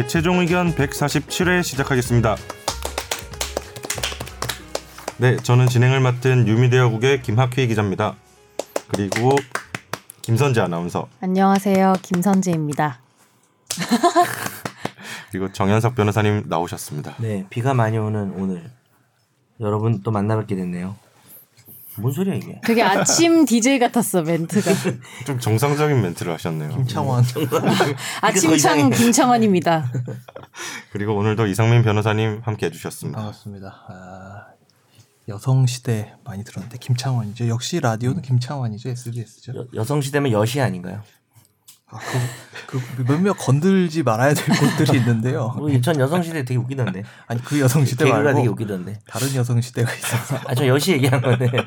네, 최종 의견 147회 시작하겠습니다. 네, 저는 진행을 맡은 유미대여국의 김학휘 기자입니다. 그리고 김선재 아나운서 안녕하세요. 김선재입니다. 그리고 정현석 변호사님 나오셨습니다. 네, 비가 많이 오는 오늘 여러분 또 만나뵙게 됐네요. 뭔 소리야 이게? 되게 아침 DJ 같았어 멘트가. 좀 정상적인 멘트를 하셨네요. 김창원 아침창 김창원입니다. 그리고 오늘도 이상민 변호사님 함께 해주셨습니다. 반갑습니다. 아, 여성 시대 많이 들었는데 김창원이죠. 역시 라디오는 김창원이죠. SBS죠. 여, 여성 시대면 여시 아닌가요? 아, 그, 그 몇몇 건들지 말아야 될 곳들이 있는데요. 우리 인천 여성 시대 되게 웃기던데. 아니 그 여성 시대 개그가 되게 말고 웃기던데. 다른 여성 시대가 있어서. 아, 저 여시 얘기한 건데.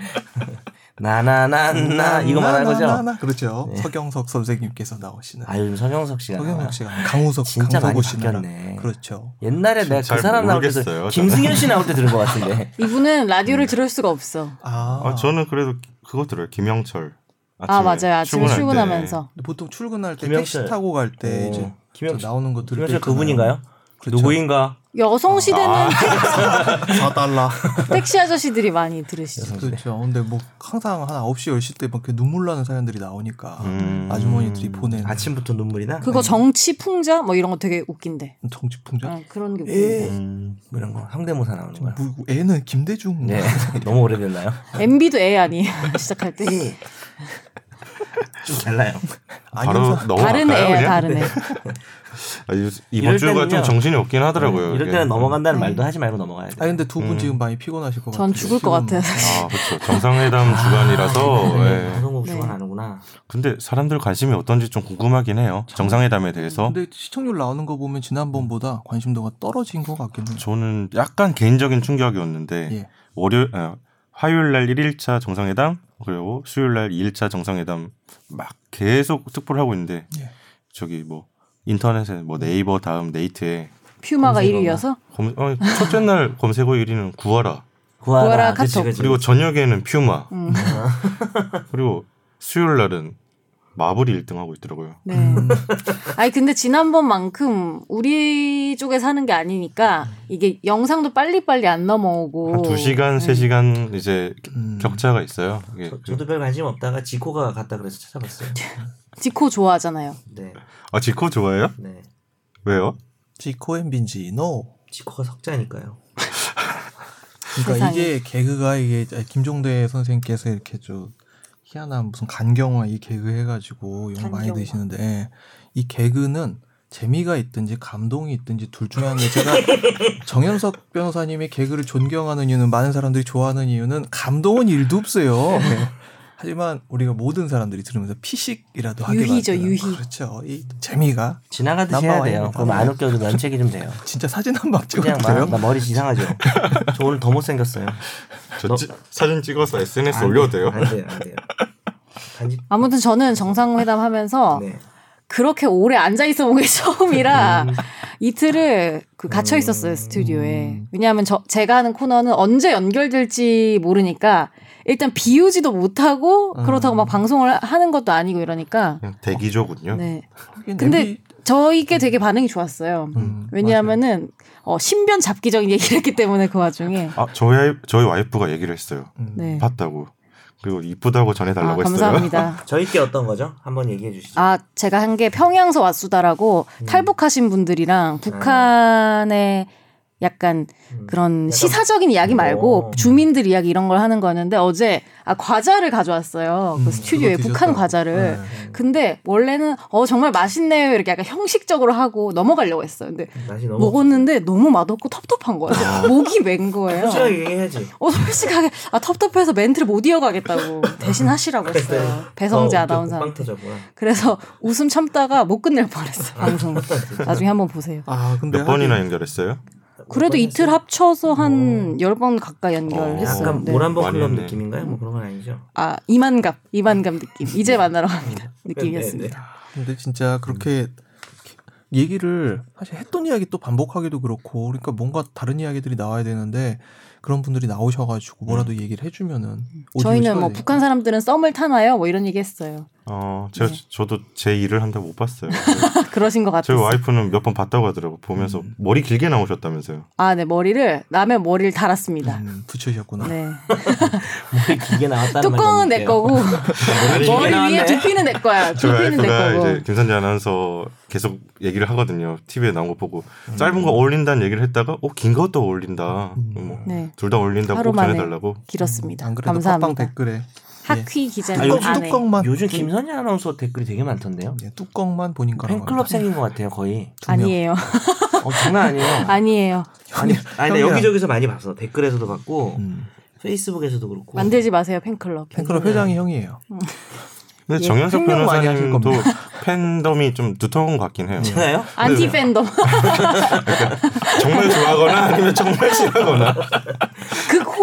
나나나나 이거 말하는 거죠? 그렇죠. 서경석 선생님께서 나오시는. 아 요즘 서경석 씨가. 서경석 씨가 강우석 진짜 많이. 바뀌었네. 그렇죠. 옛날에 내가 잘그 사람 나올 때도 모르겠어요, 김승현 씨 나올 때 들은 것 같은데. 이분은 라디오를 들을 수가 없어. 아, 아, 저는 그래도 그거 들어요. 김영철. 아 맞아요. 때. 출근하면서. 보통 출근할 때 김영철. 택시 타고 갈때 오, 이제 김영- 저 나오는 거 들을 때 김영철 그분인가요? 그렇죠. 누구인가? 여성 시대는 4달러. 택시 아저씨들이 많이 들으시죠. 그렇죠. 근데 뭐 항상 한 9시 10시 때막 이렇게 눈물 나는 사연들이 나오니까 음. 아주머니들이 보내는 아침부터 눈물이 나? 그거 정치 풍자 뭐 이런 거 되게 웃긴데. 정치 풍자. 어, 그런 게 에. 웃긴데. 음, 뭐 이런 거 성대모사 나오는 거야. 뭐 애는 김대중. 네, 너무 오래됐나요? MB도 애 아니에요. 시작할 때. 좀 달라요. 바로 넘어갈까요? 아, 이- 이럴 이번 주가. 좀 정신이 없긴 하더라고요. 이럴 이게. 때는 넘어간다는 네. 말도 하지 말고 넘어가야 돼. 아 근데 두분 음. 지금 많이 피곤하실 것 같아요. 전 죽을 것 같아요. 아, 그렇죠. 정상회담 주간이라서. 네, 예. 방송국 네. 주관하는구나. 근데 사람들 관심이 어떤지 좀 궁금하긴 해요. 정상회담에 대해서. 근데 시청률 나오는 거 보면 지난번보다 관심도가 떨어진 것 같긴 해요. 저는 약간 개인적인 충격이었는데 예. 월요 아, 화요일 날 1일차 정상회담 그리고 수요일 날 2일차 정상회담 막 계속 특보를 하고 있는데 예. 저기 뭐 인터넷에 뭐 네이버 다음 네이트에 퓨마가 검색어가. 1위여서 검, 어, 첫째 날 검색어 1위는 구하라 구하라, 구하라 그치, 카톡. 그치. 그리고 저녁에는 퓨마 음. 그리고 수요일 날은 마블이 1등 하고 있더라고요. 네. 음. 아니 근데 지난번만큼 우리 쪽에 사는 게 아니니까 이게 영상도 빨리빨리 안 넘어오고 한 2시간, 네. 3시간 이제 음. 격차가 있어요. 저, 저도 별 관심 없다가 지코가 갔다 그래서 찾아봤어요. 지코 좋아하잖아요. 네, 아, 지코 좋아해요? 네. 왜요? 지코 앤 빈지 노. 지코가 석자니까요. 그러니까 세상에. 이게 개그가 이게 김종대 선생님께서 이렇게 좀 희한한 무슨 간경화 이 개그 해가지고 욕 많이. 드시는데 예. 이 개그는 재미가 있든지 감동이 있든지 둘 중에 하나인데 제가 정현석 변호사님의 개그를 존경하는 이유는 많은 사람들이 좋아하는 이유는 감동은 일도 없어요. 네. 하지만 우리가 모든 사람들이 들으면서 피식이라도 하게 유희죠, 만드는 유희. 그렇죠. 이 재미가 지나가듯이 해야 돼요. 그럼 안 웃겨도 면책이 좀 돼요. 진짜 사진 한 방 찍어도 막, 돼요? 나 머리 이상하죠. 저 오늘 더 못생겼어요. 저 너- 찌- 사진 찍어서 SNS 안 올려도 돼, 돼요? 안 돼요, 안 돼요. 단지 아무튼 저는 정상회담 하면서 네. 그렇게 오래 앉아 있어 본 게 처음이라 음. 이틀을 그 갇혀 있었어요 스튜디오에. 왜냐하면 저 제가 하는 코너는 언제 연결될지 모르니까 일단 비우지도 못하고 그렇다고 막 방송을 하는 것도 아니고 이러니까. 대기조군요. 네. 근데 저에게 되게 반응이 좋았어요. 음, 왜냐하면은 어, 신변 잡기적인 얘기를 했기 때문에 그 와중에. 아 저희 저희 와이프가 얘기를 했어요. 음. 네. 봤다고 그리고 이쁘다고 아, 전해달라고 했어요. 감사합니다. 저희 게 어떤 거죠? 한번 얘기해 주시죠. 아, 제가 한 게 평양서 왓수다라고 음. 탈북하신 분들이랑 북한의 약간 음. 그런 약간- 시사적인 이야기 말고 오. 주민들 이야기 이런 걸 하는 거였는데 어제 아 과자를 가져왔어요. 그 음, 스튜디오에 북한. 과자를. 네. 근데 원래는 어 정말 맛있네요 이렇게 약간 형식적으로 하고 넘어가려고 했어요. 근데 먹었는데 너무 맛없고 텁텁한 거예요. 목이 맹 거예요. 솔직하게 얘기해야지. 어 솔직하게 아 텁텁해서 멘트를 못 이어가겠다고 대신 하시라고 했어요. 배성재 어, 아나운서. 그래서 웃음 참다가 못 끝낼 뻔했어요 방송. 나중에 한번 보세요. 아 근데 몇 번이나 연결했어요? 그래도 이틀 합쳐서 한 열번 가까이 연결했어요. 약간 네. 모란봉 클럽 했네. 느낌인가요? 뭐 그런 건 아니죠. 아 이만갑 이만갑 느낌. 이제 만나러 갑니다. 느낌이었습니다. 근데 진짜 그렇게 얘기를 사실 했던 이야기 또 반복하기도 그렇고 그러니까 뭔가 다른 이야기들이 나와야 되는데 그런 분들이 나오셔가지고 뭐라도 얘기를 해주면은 저희는 뭐 되니까. 북한 사람들은 썸을 타나요? 뭐 이런 얘기 했어요. 어, 제가 네. 저도 제 일을 한다고 못 봤어요. 그러신 것 저희 같았어요. 와이프는 몇 번 봤다고 하더라고. 보면서 음. 머리 길게 나오셨다면서요. 아, 네 머리를 남의 머리를 달았습니다. 음, 붙이셨구나. 네. 머리 길게 나왔다는 말 뚜껑은 내. 거고 머리 위에 나왔네. 두피는 내 거야. 저희 두피는 내 와이프가 거고. 이제 김선재 아나운서 계속 얘기를 하거든요. TV에 나온 거 보고 음. 짧은 거 어울린다는 얘기를 했다가 어, 긴 것도 어울린다. 음. 뭐. 네. 둘다 어울린다고 전해달라고. 길었습니다. 안 그래도 감사합니다. 댓글에 학휘 기자님 아, 요즘 안에 뚜껑만 요즘 김선희 아나운서 댓글이 되게 많던데요. 예, 뚜껑만 본인 거라고 팬클럽. 생긴 것 같아요 거의. 아니에요. 어, 장난 아니에요. 아니에요. 아니, 아니. 여기저기서 많이 봤어. 댓글에서도 봤고 음, 페이스북에서도 그렇고. 만들지 마세요 팬클럽. 팬클럽 회장이 형이에요. 근데 예, 정현석 변호사님도. 팬덤이 좀 두터운 것 같긴 해요. 제가요? 안티 팬덤. 정말 좋아하거나 아니면 정말 싫어하거나.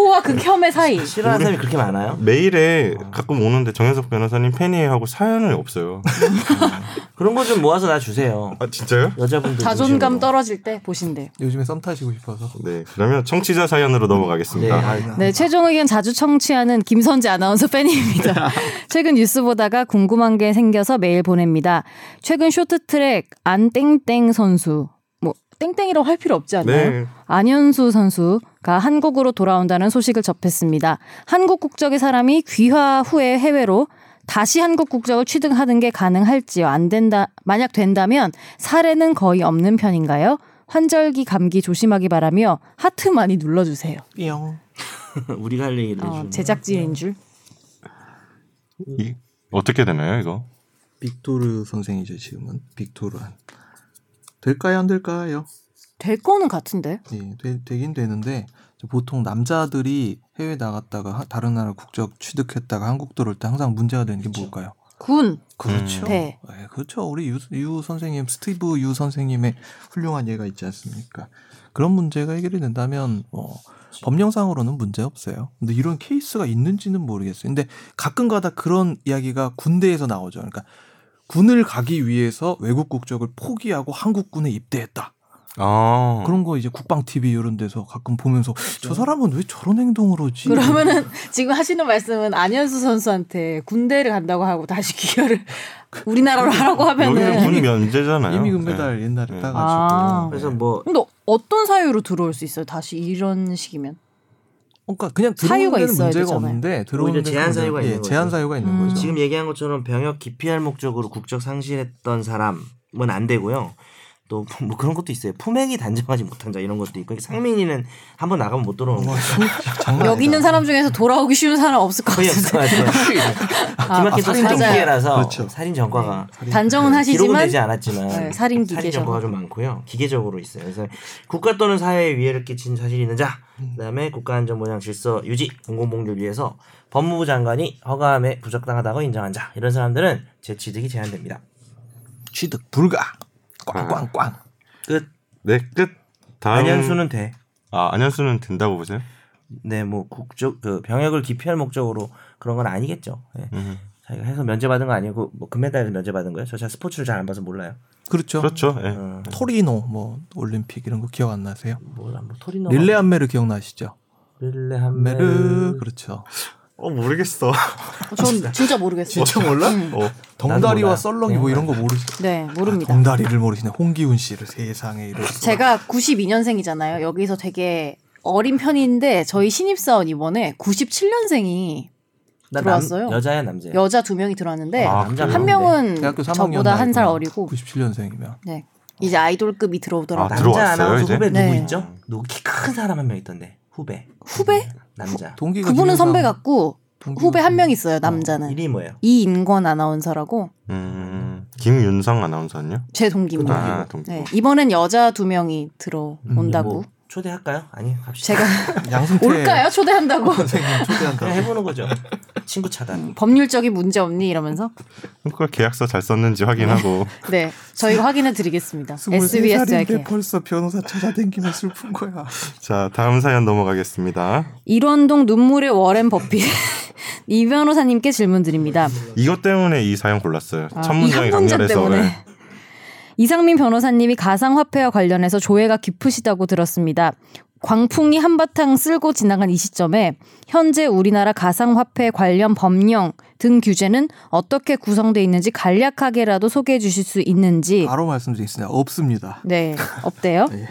극호와 극혐의 사이. 싫어하는 사람이 그렇게 많아요? 메일에 가끔 오는데 정현석 변호사님 팬이에요 하고 사연은 없어요. 그런 거 좀 모아서 나 주세요. 아 진짜요? 여자분들 자존감 중심으로. 떨어질 때 보신대. 요즘에 썸 타시고 싶어서. 네, 그러면 청취자 사연으로 네, 넘어가겠습니다. 아, 네, 최종 의견 자주 청취하는 김선재 아나운서 팬입니다. 최근 뉴스 보다가 궁금한 게 생겨서 메일 보냅니다. 최근 쇼트트랙 안땡땡 선수, 뭐 땡땡이라고 할 필요 없지 않나요? 네. 안현수 선수 가 한국으로 돌아온다는 소식을 접했습니다. 한국 국적의 사람이 귀화 후에 해외로 다시 한국 국적을 취득하는 게 가능할지요? 안 된다. 만약 된다면 사례는 거의 없는 편인가요? 환절기 감기 조심하기 바라며 하트 많이 눌러주세요. 뿅. 우리가 할 얘기를 어, 해주는 제작진인 줄. 이, 어떻게 되나요, 이거? 빅토르 선생이죠 지금은 빅토르한. 될까요 안 될까요? 될 거는 같은데. 예, 되, 되긴 되는데 보통 남자들이 해외 나갔다가 하- 다른 나라 국적 취득했다가 한국 들어올 때 항상 문제가 되는 게 뭘까요? 군. 그렇죠. 네. 예, 그렇죠. 우리 유, 유 선생님, 스티브 유 선생님의 훌륭한 예가 있지 않습니까? 그런 문제가 해결이 된다면 어, 법령상으로는 문제 없어요. 근데 이런 케이스가 있는지는 모르겠어요. 근데 가끔가다 그런 이야기가 군대에서 나오죠. 그러니까 군을 가기 위해서 외국 국적을 포기하고 한국군에 입대했다. 아. 그런 거 이제 국방 TV 이런 데서 가끔 보면서 저 사람은 왜 저런 행동을 하지? 그러면은 지금 하시는 말씀은 안현수 선수한테 군대를 간다고 하고 다시 기여를 우리나라로 하라고 여기는 하면은 군 면제잖아요. 이미 금메달 옛날에 네. 따가지고 아. 그래서 뭐 근데 어떤 사유로 들어올 수 있어요? 다시 이런 식이면? 그러니까 그냥 사유가 데는 있어야 문제가 되잖아요. 없는데 들어오는 제한 사유가 예, 있는 제한 거죠. 사유가 있는 음. 거죠. 지금 얘기한 것처럼 병역 기피할 목적으로 국적 상실했던 사람은 안 되고요. 또 뭐 그런 것도 있어요. 품행이 단정하지 못한 자 이런 것도 있고 상민이는 한번 나가면 못 들어오는 뭐, 거 장난 여기 있는. 사람 중에서 돌아오기 쉬운 사람 없을 것 같아요. 기막힌 또 살인 살인 전과. 기계라서 그렇죠. 살인 전과가 단정은 기록은 하시지만 되지 않았지만 네, 살인 기계 살인 전과가 좀 많고요. 기계적으로 있어요. 그래서 국가 또는 사회에 위해를 끼친 사실이 있는 자, 그다음에 국가안전보장 질서 유지, 공공복리를 위해서 법무부 장관이 허가함에 부적당하다고 인정한 자 이런 사람들은 재취득이 제한됩니다. 취득 불가. 꽝꽝꽝. 끝. 네, 끝. 다음 안현수는 돼. 아, 안현수는 된다고 보세요? 네, 뭐 국적 그 병역을 기피할 목적으로 그런 건 아니겠죠. 예. 음. 자기가 해서 면제받은 거 아니고 뭐 금메달에서 면제받은 거예요. 저잘 스포츠를 잘 안 봐서 몰라요. 그렇죠. 그렇죠. 예. 어, 토리노 뭐 올림픽 이런 거 기억 안 나세요? 몰라, 뭐 토리노, 릴레 안메르 기억나시죠? 릴레 메르 한메르, 그렇죠. 어, 모르겠어. 어, 전 진짜 모르겠어요. 진짜 몰라? 어. 덩다리와. 썰렁이 뭐 이런 거 모르시죠? 네, 모릅니다. 아, 덩다리를 모르시네. 홍기훈 씨를 세상에 이럴 수. 제가 92년생이잖아요. 여기서 되게 어린 편인데 저희 신입사원 이번에 97년생이 나 들어왔어요. 남, 여자야 남자야. 여자 두 명이 들어왔는데 아, 남자 한. 명은 대학교 3학년 저보다 한 살. 어리고 97년생이면 네. 이제 아이돌급이 들어오더라고요. 아, 남자 들어왔어요, 아나운서? 후배 누구 네. 있죠? 누구 키 큰 사람 한 명 있던데 후배 후배? 남자 동기가 그분은 선배 같고 후배 한 김- 명 있어요. 남자는 이름이 뭐예요? 이인권 아나운서라고 음. 김윤성 아나운서는요? 제 동기입니다. 아, 동기. 네, 이번엔 여자 두 명이 들어온다고. 뭐 초대할까요? 아니 갑시다. 제가 양승태 올까요? 초대한다고. 선생님 초대한다. 해보는 거죠. 친구 차단. 법률적인 문제 없니 이러면서 그걸 계약서 잘 썼는지 확인하고 네 저희가 확인해 드리겠습니다. SBS 23살인데 에게 벌써 변호사 찾아댕기면 슬픈 거야. 자 다음 사연 넘어가겠습니다. 일원동 눈물의 워렌 버핏 이 변호사님께 질문 드립니다. 이것 때문에 이 사연 골랐어요. 아, 첫이 문장이 강렬해서 때문에 네. 이상민 변호사님이 가상화폐와 관련해서 조회가 깊으시다고 들었습니다. 광풍이 한바탕 쓸고 지나간 이 시점에 현재 우리나라 가상화폐 관련 법령 등 규제는 어떻게 구성돼 있는지 간략하게라도 소개해 주실 수 있는지 바로 말씀드리겠습니다. 없습니다. 네 없대요. 네.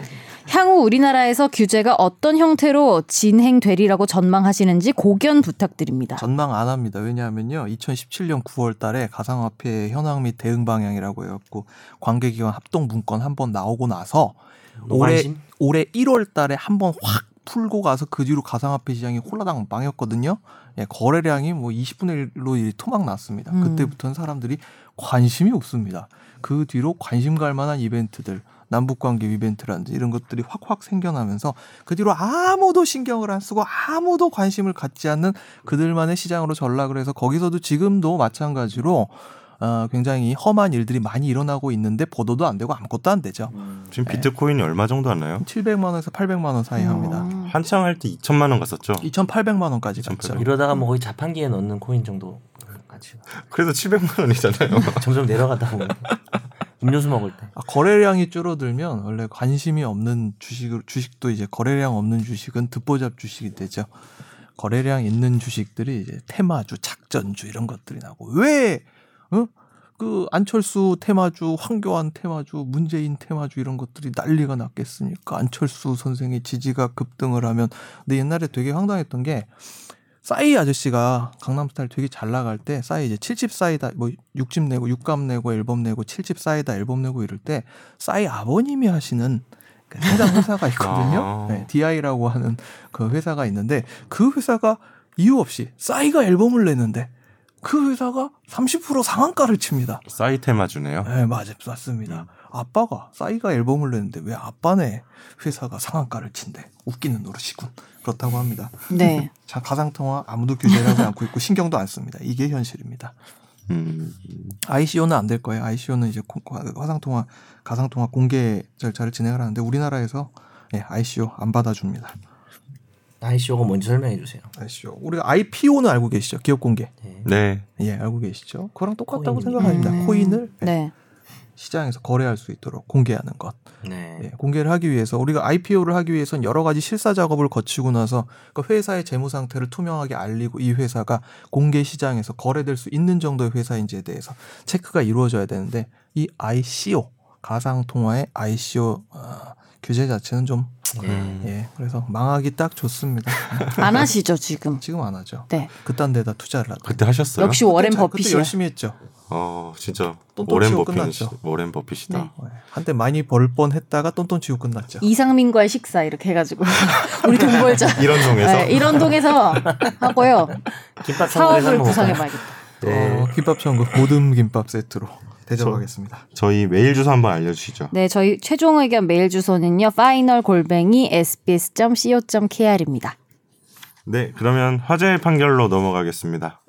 향후 우리나라에서 규제가 어떤 형태로 진행되리라고 전망하시는지 고견 부탁드립니다. 전망 안 합니다. 왜냐하면요. 2017년 9월 달에 가상화폐 현황 및 대응 방향이라고 해갖고 관계기관 합동 문건 한 번 나오고 나서 올해 노관심? 올해 1월 달에 한 번 확 풀고 가서 그 뒤로 가상화폐 시장이 홀라당 망했거든요. 예, 거래량이 뭐 20분의 1로 토막 났습니다. 음. 그때부터는 사람들이 관심이 없습니다. 그 뒤로 관심 갈 만한 이벤트들, 남북관계 이벤트라든지 이런 것들이 확확 생겨나면서 그 뒤로 아무도 신경을 안 쓰고 아무도 관심을 갖지 않는 그들만의 시장으로 전락을 해서 거기서도 지금도 마찬가지로 어, 굉장히 험한 일들이 많이 일어나고 있는데 보도도 안 되고 아무것도 안 되죠. 지금 비트코인이 얼마 정도 하나요? 700만 원에서 800만 원 사이 합니다. 음. 한창 할 때 2천만 원 갔었죠. 2,800만 원까지 2,800. 갔죠. 이러다가 뭐 거의 자판기에 넣는 코인 정도 가치. 그래서 700만 원이잖아요. 점점 내려가다 보면 음료수 먹을 때. 아, 거래량이 줄어들면 원래 관심이 없는 주식을 주식도 이제 거래량 없는 주식은 듣보잡 주식이 되죠. 거래량 있는 주식들이 이제 테마주, 작전주 이런 것들이 나고 왜 어? 그 안철수 테마주, 황교안 테마주, 문재인 테마주 이런 것들이 난리가 났겠습니까? 안철수 선생의 지지가 급등을 하면 근데 옛날에 되게 황당했던 게 싸이 아저씨가 강남스타일 되게 잘 나갈 때 싸이 이제 7집 싸이다 뭐 6집 내고 6감 내고 앨범 내고 7집 싸이다 앨범 내고 이럴 때 싸이 아버님이 하시는 그 해당 회사가 있거든요. 아. 네, DI라고 하는 그 회사가 있는데 그 회사가 이유 없이 싸이가 앨범을 내는데 그 회사가 30% 상한가를 칩니다. 사이테마 주네요. 네, 맞아요. 맞습니다. 아빠가 싸이가 앨범을 내는데 왜 아빠네 회사가 상한가를 친대? 웃기는 노릇이군. 그렇다고 합니다. 네. 자, 가상통화 아무도 규제를 하지 않고 있고 신경도 안 씁니다. 이게 현실입니다. 음, ICO는 안 될 거예요. ICO는 이제 고- 화상통화, 가상통화 공개 절차를 진행을 하는데 우리나라에서 예, ICO 안 받아줍니다. ICO가 뭔지 설명해 주세요. ICO. 우리가 IPO는 알고 계시죠? 기업 공개. 네. 네. 예, 알고 계시죠? 그거랑 똑같다고 코인. 생각합니다. 음. 코인을 예, 네. 시장에서 거래할 수 있도록 공개하는 것. 네. 예, 공개를 하기 위해서 우리가 IPO를 하기 위해서는 여러 가지 실사 작업을 거치고 나서 그 회사의 재무 상태를 투명하게 알리고 이 회사가 공개 시장에서 거래될 수 있는 정도의 회사인지에 대해서 체크가 이루어져야 되는데 이 ICO 가상 통화의 ICO 어, 규제 자체는 좀 음. 예, 그래서 망하기 딱 좋습니다. 안 하시죠 지금. 지금 안 하죠. 네. 그딴 데다 투자를 하죠. 그때 하셨어요? 역시 워렌 버핏이야. 열심히 했죠. 어, 진짜 똔똔 워렌 버핏 끝났죠. 워렌 버핏이다. 네. 예, 한때 많이 벌 뻔했다가 똔똔 치고 끝났죠. 이상민과의 식사 이렇게 해가지고 우리 돈 벌자. 이런 동에서 네, 이런 동에서 하고요. 김밥 사업을 한번 구성해봐야겠다. 네. 어, 김밥 천국 모든 김밥 세트로 대접하겠습니다. 저희 메일 주소 한번 알려주시죠. 네, 저희 최종 의견 메일 주소는요. final 골뱅이 sbs.co.kr입니다. 네, 그러면 화제의 판결로 넘어가겠습니다.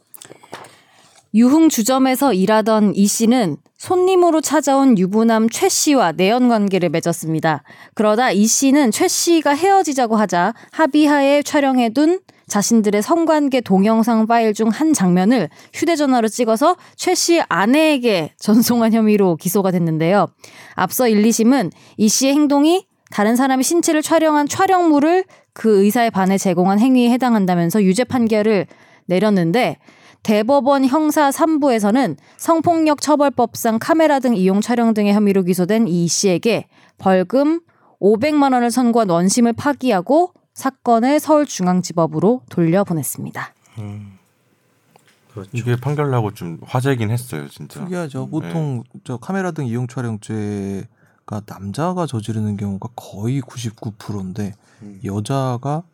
유흥 주점에서 일하던 이 씨는 손님으로 찾아온 유부남 최 씨와 내연 관계를 맺었습니다. 그러다 이 씨는 최 씨가 헤어지자고 하자 합의하에 촬영해둔 자신들의 성관계 동영상 파일 중 한 장면을 휴대전화로 찍어서 최 씨 아내에게 전송한 혐의로 기소가 됐는데요. 앞서 1, 2심은 이 씨의 행동이 다른 사람의 신체를 촬영한 촬영물을 그 의사에 반해 제공한 행위에 해당한다면서 유죄 판결을 내렸는데 대법원 형사 3부에서는 성폭력 처벌법상 카메라 등 이용 촬영 등의 혐의로 기소된 이 씨에게 벌금 500만 원을 선고한 원심을 파기하고 사건을 서울중앙지법으로 돌려보냈습니다. 음. 그렇죠. 이게 판결 나고 좀 화제긴 했어요, 진짜. 특이하죠. 보통 저 카메라 등 이용 촬영죄가 남자가 저지르는 경우가 거의 99%인데 음. 여자가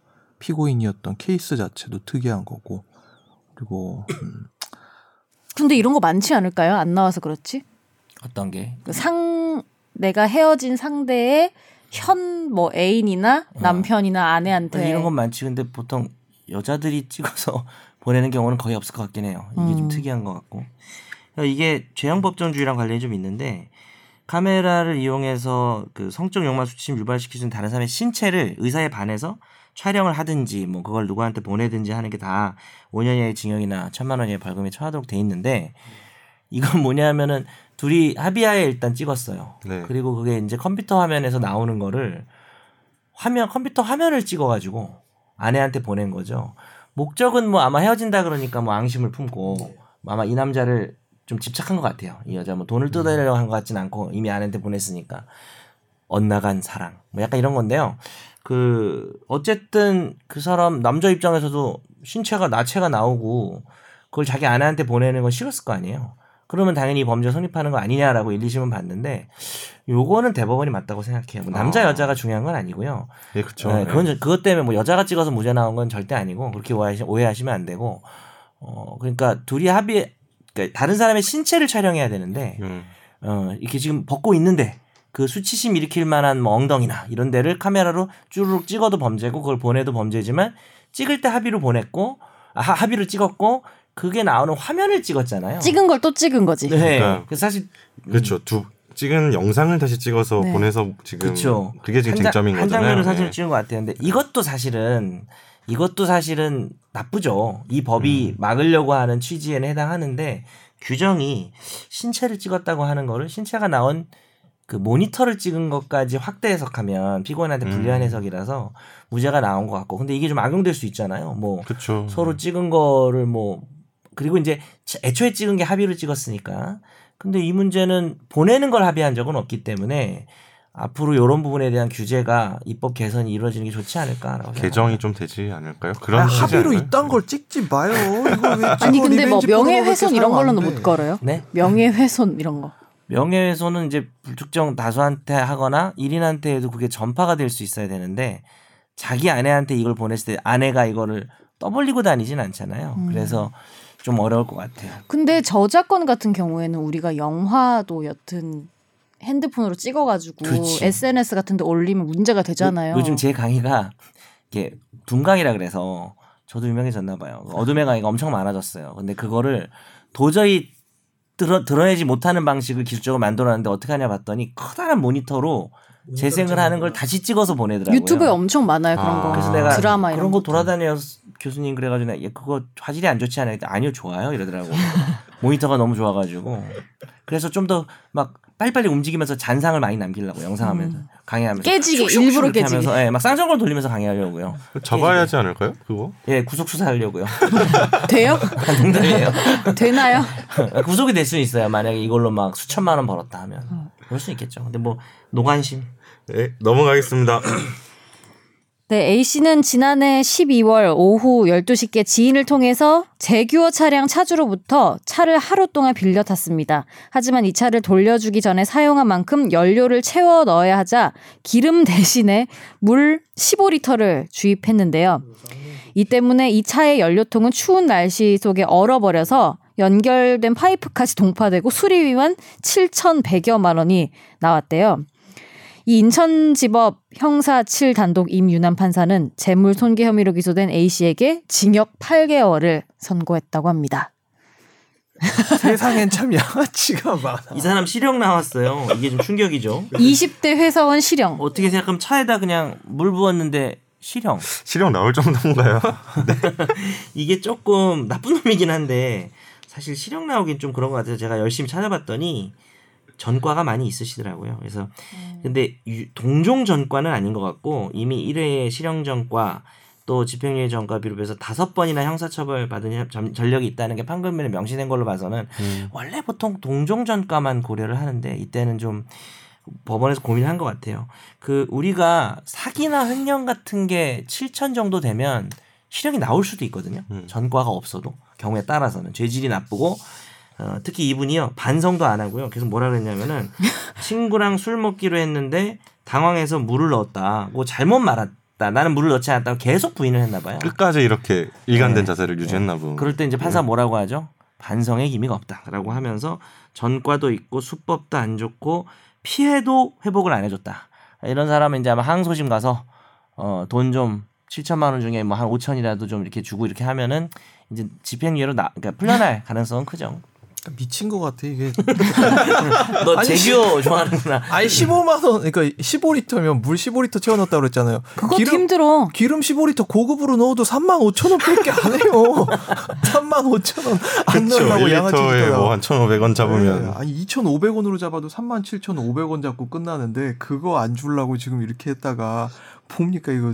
피고인이었던 케이스 자체도 특이한 거고 그리고 음, 근데 이런 거 많지 않을까요? 안 나와서 그렇지? 어떤 게? 그 상 내가 헤어진 상대의 현 뭐 애인이나 남편이나 아내한테 이런 건 많지. 근데 보통 여자들이 찍어서 보내는 경우는 거의 없을 것 같긴 해요. 이게 좀 음. 특이한 것 같고. 이게 죄형법정주의랑 관련이 좀 있는데 카메라를 이용해서 그 성적 욕망 수침 유발시키는 다른 사람의 신체를 의사에 반해서 촬영을 하든지 뭐 그걸 누구한테 보내든지 하는 게 다 5년 이하의 징역이나 천만 원 이하의 벌금에 처하도록 돼 있는데 이건 뭐냐면은 둘이 합의하에 일단 찍었어요. 네. 그리고 그게 이제 컴퓨터 화면에서 나오는 거를 화면 컴퓨터 화면을 찍어가지고 아내한테 보낸 거죠. 목적은 뭐 아마 헤어진다 그러니까 뭐 앙심을 품고 아마 이 남자를 좀 집착한 것 같아요. 이 여자 뭐 돈을 뜯어내려고 한 것 같진 않고 이미 아내한테 보냈으니까 엇나간 사랑 뭐 약간 이런 건데요. 그 어쨌든 그 사람 남자 입장에서도 신체가 나체가 나오고 그걸 자기 아내한테 보내는 건 싫었을 거 아니에요. 그러면 당연히 범죄 성립하는 거 아니냐라고 1, 2심은 봤는데 요거는 대법원이 맞다고 생각해요. 뭐 남자 아. 여자가 중요한 건 아니고요. 예, 그렇죠. 네, 그건 저- 그것 때문에 뭐 여자가 찍어서 무죄 나온 건 절대 아니고 그렇게 오해하시, 오해하시면 안 되고 어 그러니까 둘이 합의 그러니까 다른 사람의 신체를 촬영해야 되는데 음. 어 이렇게 지금 벗고 있는데 그 수치심 일으킬 만한 뭐 엉덩이나 이런 데를 카메라로 쭈르륵 찍어도 범죄고 그걸 보내도 범죄지만 찍을 때 합의로 보냈고 아, 하- 합의로 찍었고 그게 나오는 화면을 찍었잖아요. 찍은 걸 또 찍은 거지. 네. 그러니까 그래서 사실 그렇죠. 두 찍은 영상을 다시 찍어서 네. 보내서 지금 그쵸. 그게 지금 한, 장- 쟁점인 한 거잖아요. 장면을 사진을 네. 찍은 것 같아요. 근데 이것도 사실은 이것도 사실은 나쁘죠. 이 법이 음. 막으려고 하는 취지에는 해당하는데 규정이 신체를 찍었다고 하는 거를 신체가 나온 그 모니터를 찍은 것까지 확대 해석하면 피고인한테 불리한 음. 해석이라서 무죄가 나온 것 같고 근데 이게 좀 악용될 수 있잖아요. 뭐 그렇죠. 서로 찍은 거를 뭐 그리고 이제 애초에 찍은 게 합의를 찍었으니까 근데 이 문제는 보내는 걸 합의한 적은 없기 때문에 앞으로 이런 부분에 대한 규제가 입법 개선이 이루어지는 게 좋지 않을까라고 개정이 좀 되지 않을까요? 그런 아, 합의로? 이딴 걸 찍지 마요. 이거 왜 아니? 근데 뭐 명예훼손 이런 걸로는 돼. 못 걸어요. 네 명예훼손 이런 거. 명예훼손은 이제 불특정 다수한테 하거나 1인한테 해도 그게 전파가 될 수 있어야 되는데 자기 아내한테 이걸 보냈을 때 아내가 이거를 떠벌리고 다니진 않잖아요. 음. 그래서 좀 어려울 것 같아요. 근데 저작권 같은 경우에는 우리가 영화도 여튼 핸드폰으로 찍어가지고 그치. SNS 같은데 올리면 문제가 되잖아요. 요, 즘 제 강의가 이게 둔강이라 그래서 저도 유명해졌나 봐요. 어둠의 강의가 엄청 많아졌어요. 근데 그거를 도저히 드러, 드러내지 못하는 방식을 기술적으로 만들어놨는데 어떻게 하냐 봤더니 커다란 모니터로 재생을 하는 걸 다시 찍어서 보내더라고요. 유튜브에 엄청 많아요 그런 아. 거. 그래서 내가 드라마 이런 그런 거. 돌아다녀 교수님 그래가지고 내가 얘 그거 화질이 안 좋지 않아요? 아니요 좋아요 이러더라고. 모니터가 너무 좋아가지고 그래서 좀 더 막 빨리빨리 움직이면서 잔상을 많이 남기려고 영상하면서 강의하면서 음. 깨지게, 슉슉슉 일부러 깨지게. 하면서 예, 막 쌍절곤 돌리면서 강의하려고요. 잡아야 하지 않을까요? 그거? 예 구속 수사하려고요. 돼요? 농담이에요. 되나요? 구속이 될 수는 있어요. 만약에 이걸로 막 수천만 원 벌었다 하면 그럴 수 있겠죠. 근데 뭐 노관심 네, 넘어가겠습니다. 네, A 씨는 지난해 12월 오후 12시께 지인을 통해서 제규어 차량 차주로부터 차를 하루 동안 빌려 탔습니다. 하지만 이 차를 돌려주기 전에 사용한 만큼 연료를 채워 넣어야 하자 기름 대신에 물 15리터를 주입했는데요. 이 때문에 이 차의 연료통은 추운 날씨 속에 얼어버려서 연결된 파이프까지 동파되고 수리비만 7,100여만 원이 나왔대요. 이 인천지법 형사 7 단독 임유남 판사는 재물 손괴 혐의로 기소된 A 씨에게 징역 8개월을 선고했다고 합니다. 세상엔 참 양아치가 많아. 이 사람 실형 나왔어요. 이게 좀 충격이죠. 20대 회사원 실형. 어떻게 생각하면 차에다 그냥 물 부었는데 실형. 실형 나올 정도인가요? 이게 조금 나쁜 놈이긴 한데 사실 실형 나오긴 좀 그런 것 같아서 제가 열심히 찾아봤더니 전과가 많이 있으시더라고요. 그래서 근데 유- 동종 전과는 아닌 것 같고 이미 1회 실형 전과 또 집행유예 전과 비롯해서 다섯 번이나 형사처벌 받은 현- 전- 전력이 있다는 게 판결문에 명시된 걸로 봐서는 음. 원래 보통 동종 전과만 고려를 하는데 이때는 좀 법원에서 고민을 한것 같아요. 그 우리가 사기나 횡령 같은 게 7천 정도 되면 실형이 나올 수도 있거든요. 음. 전과가 없어도 경우에 따라서는 죄질이 나쁘고 어, 특히 이분이요 반성도 안 하고요. 계속 뭐라 그랬냐면은 친구랑 술 먹기로 했는데 당황해서 물을 넣었다고 잘못 말했다. 나는 물을 넣지 않았다고 계속 부인을 했나 봐요. 끝까지 이렇게 일관된 네. 자세를 유지했나 보. 그럴 때 이제 판사 뭐라고 하죠? 반성의 기미가 없다라고 하면서 전과도 있고 수법도 안 좋고 피해도 회복을 안 해줬다. 이런 사람은 이제 아마 항소심 가서 어, 돈좀 7천만 원 중에 뭐 한 5천이라도 좀 이렇게 주고 이렇게 하면은 이제 집행유예로 나 그러니까 풀려날 가능성은 크죠. 미친 것 같아 이게. 너 재규 좋아하는구나. 아니 15만 원 그러니까 15리터면 물 15리터 채워 넣었다 그랬잖아요. 그것도 힘들어. 기름 15리터 고급으로 넣어도 3만 5천 원밖에 안 해요. 3만 5천 원 안. 넣으려고 양아치 1리터에 짓거나. 뭐한 1,500원 잡으면 네. 아니 2,500원으로 잡아도 37,500원 잡고 끝나는데 그거 안 주려고 지금 이렇게 했다가 봅니까 이거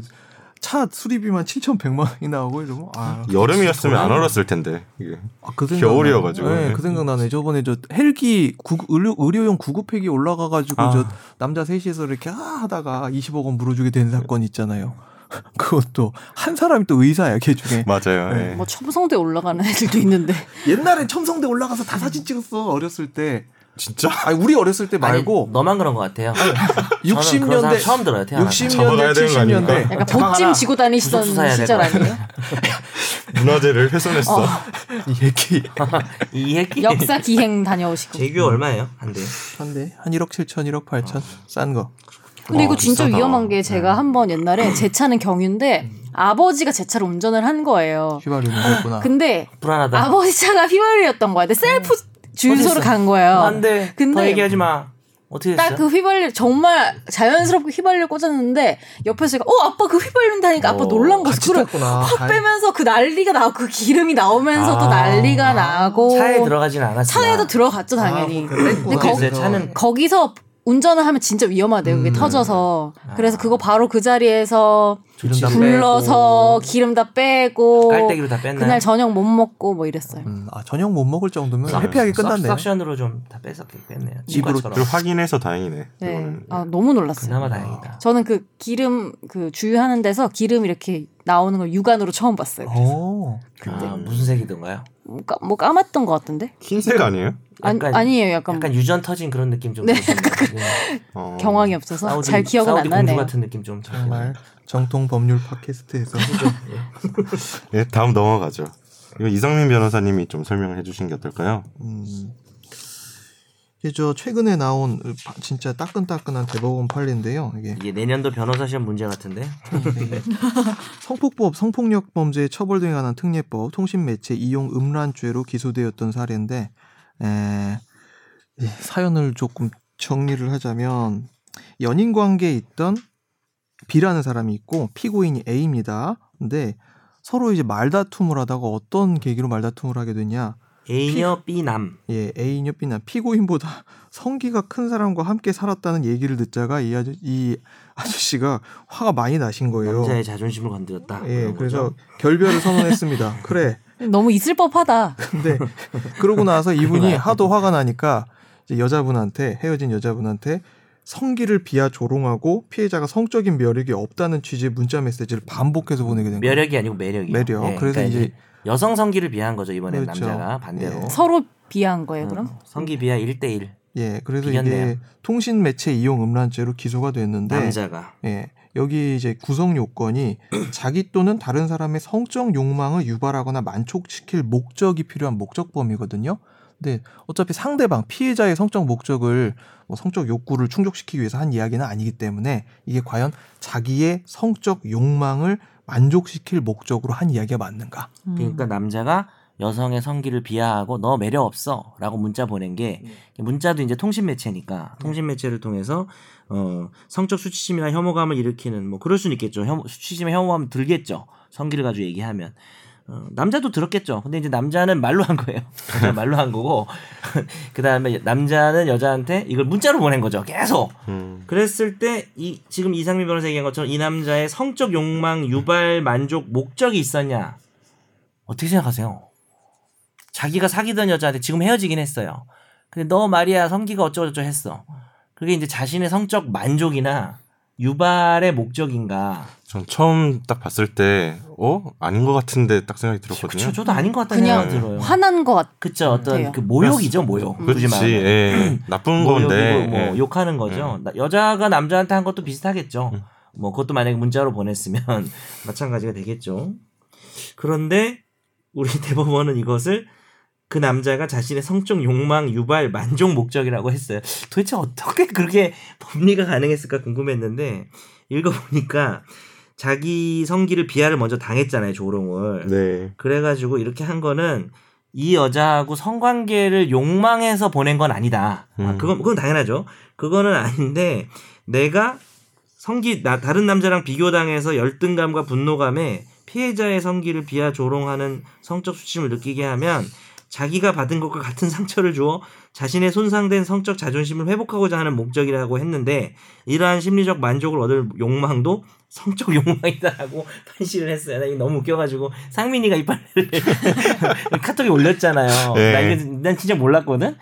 차 수리비만 7,100만 원이 나오고 이러면 아 여름이었으면 안 얼었을 텐데 이게. 아, 그 생각 겨울이어가지고. 네, 네. 그 생각 나네. 저번에 저 헬기 구, 의료, 의료용 구급팩이 올라가가지고 아. 저 남자 셋이서 이렇게 아 하다가 20억 원 물어주게 된 사건 있잖아요. 그것도 한 사람이 또 의사야 걔 중에. 맞아요. 네. 예. 뭐 첨성대 올라가는 애들도 있는데. 옛날엔 첨성대 올라가서 다 사진 찍었어 어렸을 때. 진짜? 아니 우리 어렸을 때 말고 아니, 너만 그런 것 같아요. 저는 그런 사람 60년대 처음 들어요. 태어나서. 60년대 잡아가야 되는 거 아닙니까? 70년대 약간. 보찜 지고 다니시던 시절. 아니에요? 문화재를 훼손했어. 이 얘기 이 얘기. 역사 기행 다녀오시고. 재규 얼마예요? 한 대. 한데 한 1억 7천 1억 8천 싼 거. 근데 이거 어, 진짜 비싸다. 위험한 게 제가 한 번 옛날에 제 차는 경유인데 아버지가 제 차를 운전을 한 거예요. 휘발유는 거였구나. 근데 불안하다. 아버지 차가 휘발유였던 거야. 근데 셀프 주유소를 어딨어? 간 거예요. 안 돼. 근데 더 얘기하지 마. 어떻게 됐어? 딱 그 휘발유 정말 자연스럽게 휘발유를 꽂았는데 옆에서 얘가 어 아빠 그 휘발유인다 하니까 아빠 어, 놀란 거지. 그걸 탔구나. 확 다행- 빼면서 그 난리가 나고 그 기름이 나오면서도 아. 난리가 나고 차에 들어가지는 않았어. 차에도 들어갔죠 당연히. 아. 근데 거, 차는 거기서 운전을 하면 진짜 위험하대요. 그게 음. 터져서. 그래서 그거 바로 그 자리에서 불러서 기름 다 빼고 깔때기로 다 뺐나? 그날 저녁 못 먹고 뭐 이랬어요. 음, 아 저녁 못 먹을 정도면 싹- 해피하게 싹- 끝났네. 싹션으로 좀다 뺐었 뺐네요. 그걸 확인해서 다행이네. 네. 이거는. 아, 너무 놀랐어요. 그나마 다행이다. 저는 그 기름 그 주유하는 데서 기름 이렇게 나오는 걸 육안으로 처음 봤어요. 오. 아, 무슨 색이던가요? 뭐, 까, 뭐 까맣던 것 같은데? 흰색 아니에요? 아니, 약간- 아니 에요. 약간, 약간 유전 터진 그런 느낌 좀. 네. 어. 경황이 없어서 사우디- 잘 기억은 안 나네요. 같은 느낌 좀. 정말 정통 법률 팟캐스트에서 예, 다음 넘어가죠. 이거 이상민 변호사님이 좀 설명을 해주신 게 어떨까요? 음. 저 최근에 나온 바- 진짜 따끈따끈한 대법원 판례인데요. 이게 이게 내년도 변호사 시험 문제 같은데. 성폭법, 성폭력 범죄 처벌 등에 관한 특례법, 통신 매체 이용 음란죄로 기소되었던 사례인데 에, 이 사연을 조금 정리를 하자면 연인 관계에 있던 B라는 사람이 있고 피고인이 A입니다. 근데 서로 이제 말다툼을 하다가 어떤 계기로 말다툼을 하게 되냐? A녀 B남. 예, A녀 B나 피고인보다 성기가 큰 사람과 함께 살았다는 얘기를 듣자가 이, 아저, 이 아저씨가 화가 많이 나신 거예요. 남자의 자존심을 건드렸다. 예, 그래서 거죠. 결별을 선언했습니다. 그래. 너무 있을 법하다. 근데 그러고 나서 이분이 하도 화가 나니까 이제 여자분한테 헤어진 여자분한테 성기를 비하 조롱하고 피해자가 성적인 매력이 없다는 취지의 문자 메시지를 반복해서 보내게 된 거예요. 매력이 아니고 매력이요. 매력. 예, 그래서 그러니까 이제 여성 성기를 비하한 거죠 이번에 그렇죠. 남자가 반대로. 예. 서로 비하한 거예요, 그럼? 어, 성기 비하 1대1 예, 그래서 비겼네요. 이게 통신 매체 이용 음란죄로 기소가 됐는데 남자가 예. 여기 이제 구성 요건이 자기 또는 다른 사람의 성적 욕망을 유발하거나 만족시킬 목적이 필요한 목적범이거든요. 근데 어차피 상대방 피해자의 성적 목적을 뭐 성적 욕구를 충족시키기 위해서 한 이야기는 아니기 때문에 이게 과연 자기의 성적 욕망을 만족시킬 목적으로 한 이야기가 맞는가? 음. 그러니까 남자가 여성의 성기를 비하하고 너 매력 없어 라고 문자 보낸 게 문자도 이제 통신 매체니까. 통신 매체를 통해서 어 성적 수치심이나 혐오감을 일으키는 뭐 그럴 수는 있겠죠. 혐, 수치심에 혐오감 들겠죠. 성기를 가지고 얘기하면 어, 남자도 들었겠죠 근데 이제 남자는 말로 한 거예요 말로 한 거고 그 다음에 남자는 여자한테 이걸 문자로 보낸 거죠 계속 음. 그랬을 때 이 지금 이상민 변호사 얘기한 것처럼 이 남자의 성적 욕망 유발 만족 목적이 있었냐 어떻게 생각하세요? 자기가 사귀던 여자한테 지금 헤어지긴 했어요. 근데 너 말이야 성기가 어쩌고저쩌고 했어. 그게 이제 자신의 성적 만족이나 유발의 목적인가? 전 처음 딱 봤을 때, 어? 아닌 것 같은데 딱 생각이 들었거든요. 그쵸, 저도 아닌 것 같다는 그냥 생각이 들어요. 화난 것 같. 그쵸, 어떤 같아요. 그 모욕이죠, 모욕. 그렇지, 말하면. 예. 나쁜 건데. 뭐 예. 욕하는 거죠. 나- 여자가 남자한테 한 것도 비슷하겠죠. 음. 뭐 그것도 만약에 문자로 보냈으면 마찬가지가 되겠죠. 그런데 우리 대법원은 이것을 그 남자가 자신의 성적 욕망 유발 만족 목적이라고 했어요. 도대체 어떻게 그렇게 법리가 가능했을까 궁금했는데 읽어보니까 자기 성기를 비하를 먼저 당했잖아요 조롱을. 네. 그래가지고 이렇게 한 거는 이 여자하고 성관계를 욕망해서 보낸 건 아니다. 아, 음. 그건 그건 당연하죠. 그거는 아닌데 내가 성기 나 다른 남자랑 비교당해서 열등감과 분노감에 피해자의 성기를 비하 조롱하는 성적 수침을 느끼게 하면 자기가 받은 것과 같은 상처를 주어 자신의 손상된 성적 자존심을 회복하고자 하는 목적이라고 했는데 이러한 심리적 만족을 얻을 욕망도 성적 욕망이다라고 판시를 했어요. 나 이거 너무 웃겨가지고 상민이가 이 판례를 카톡에 올렸잖아요. 네. 나 이거 난 진짜 몰랐거든.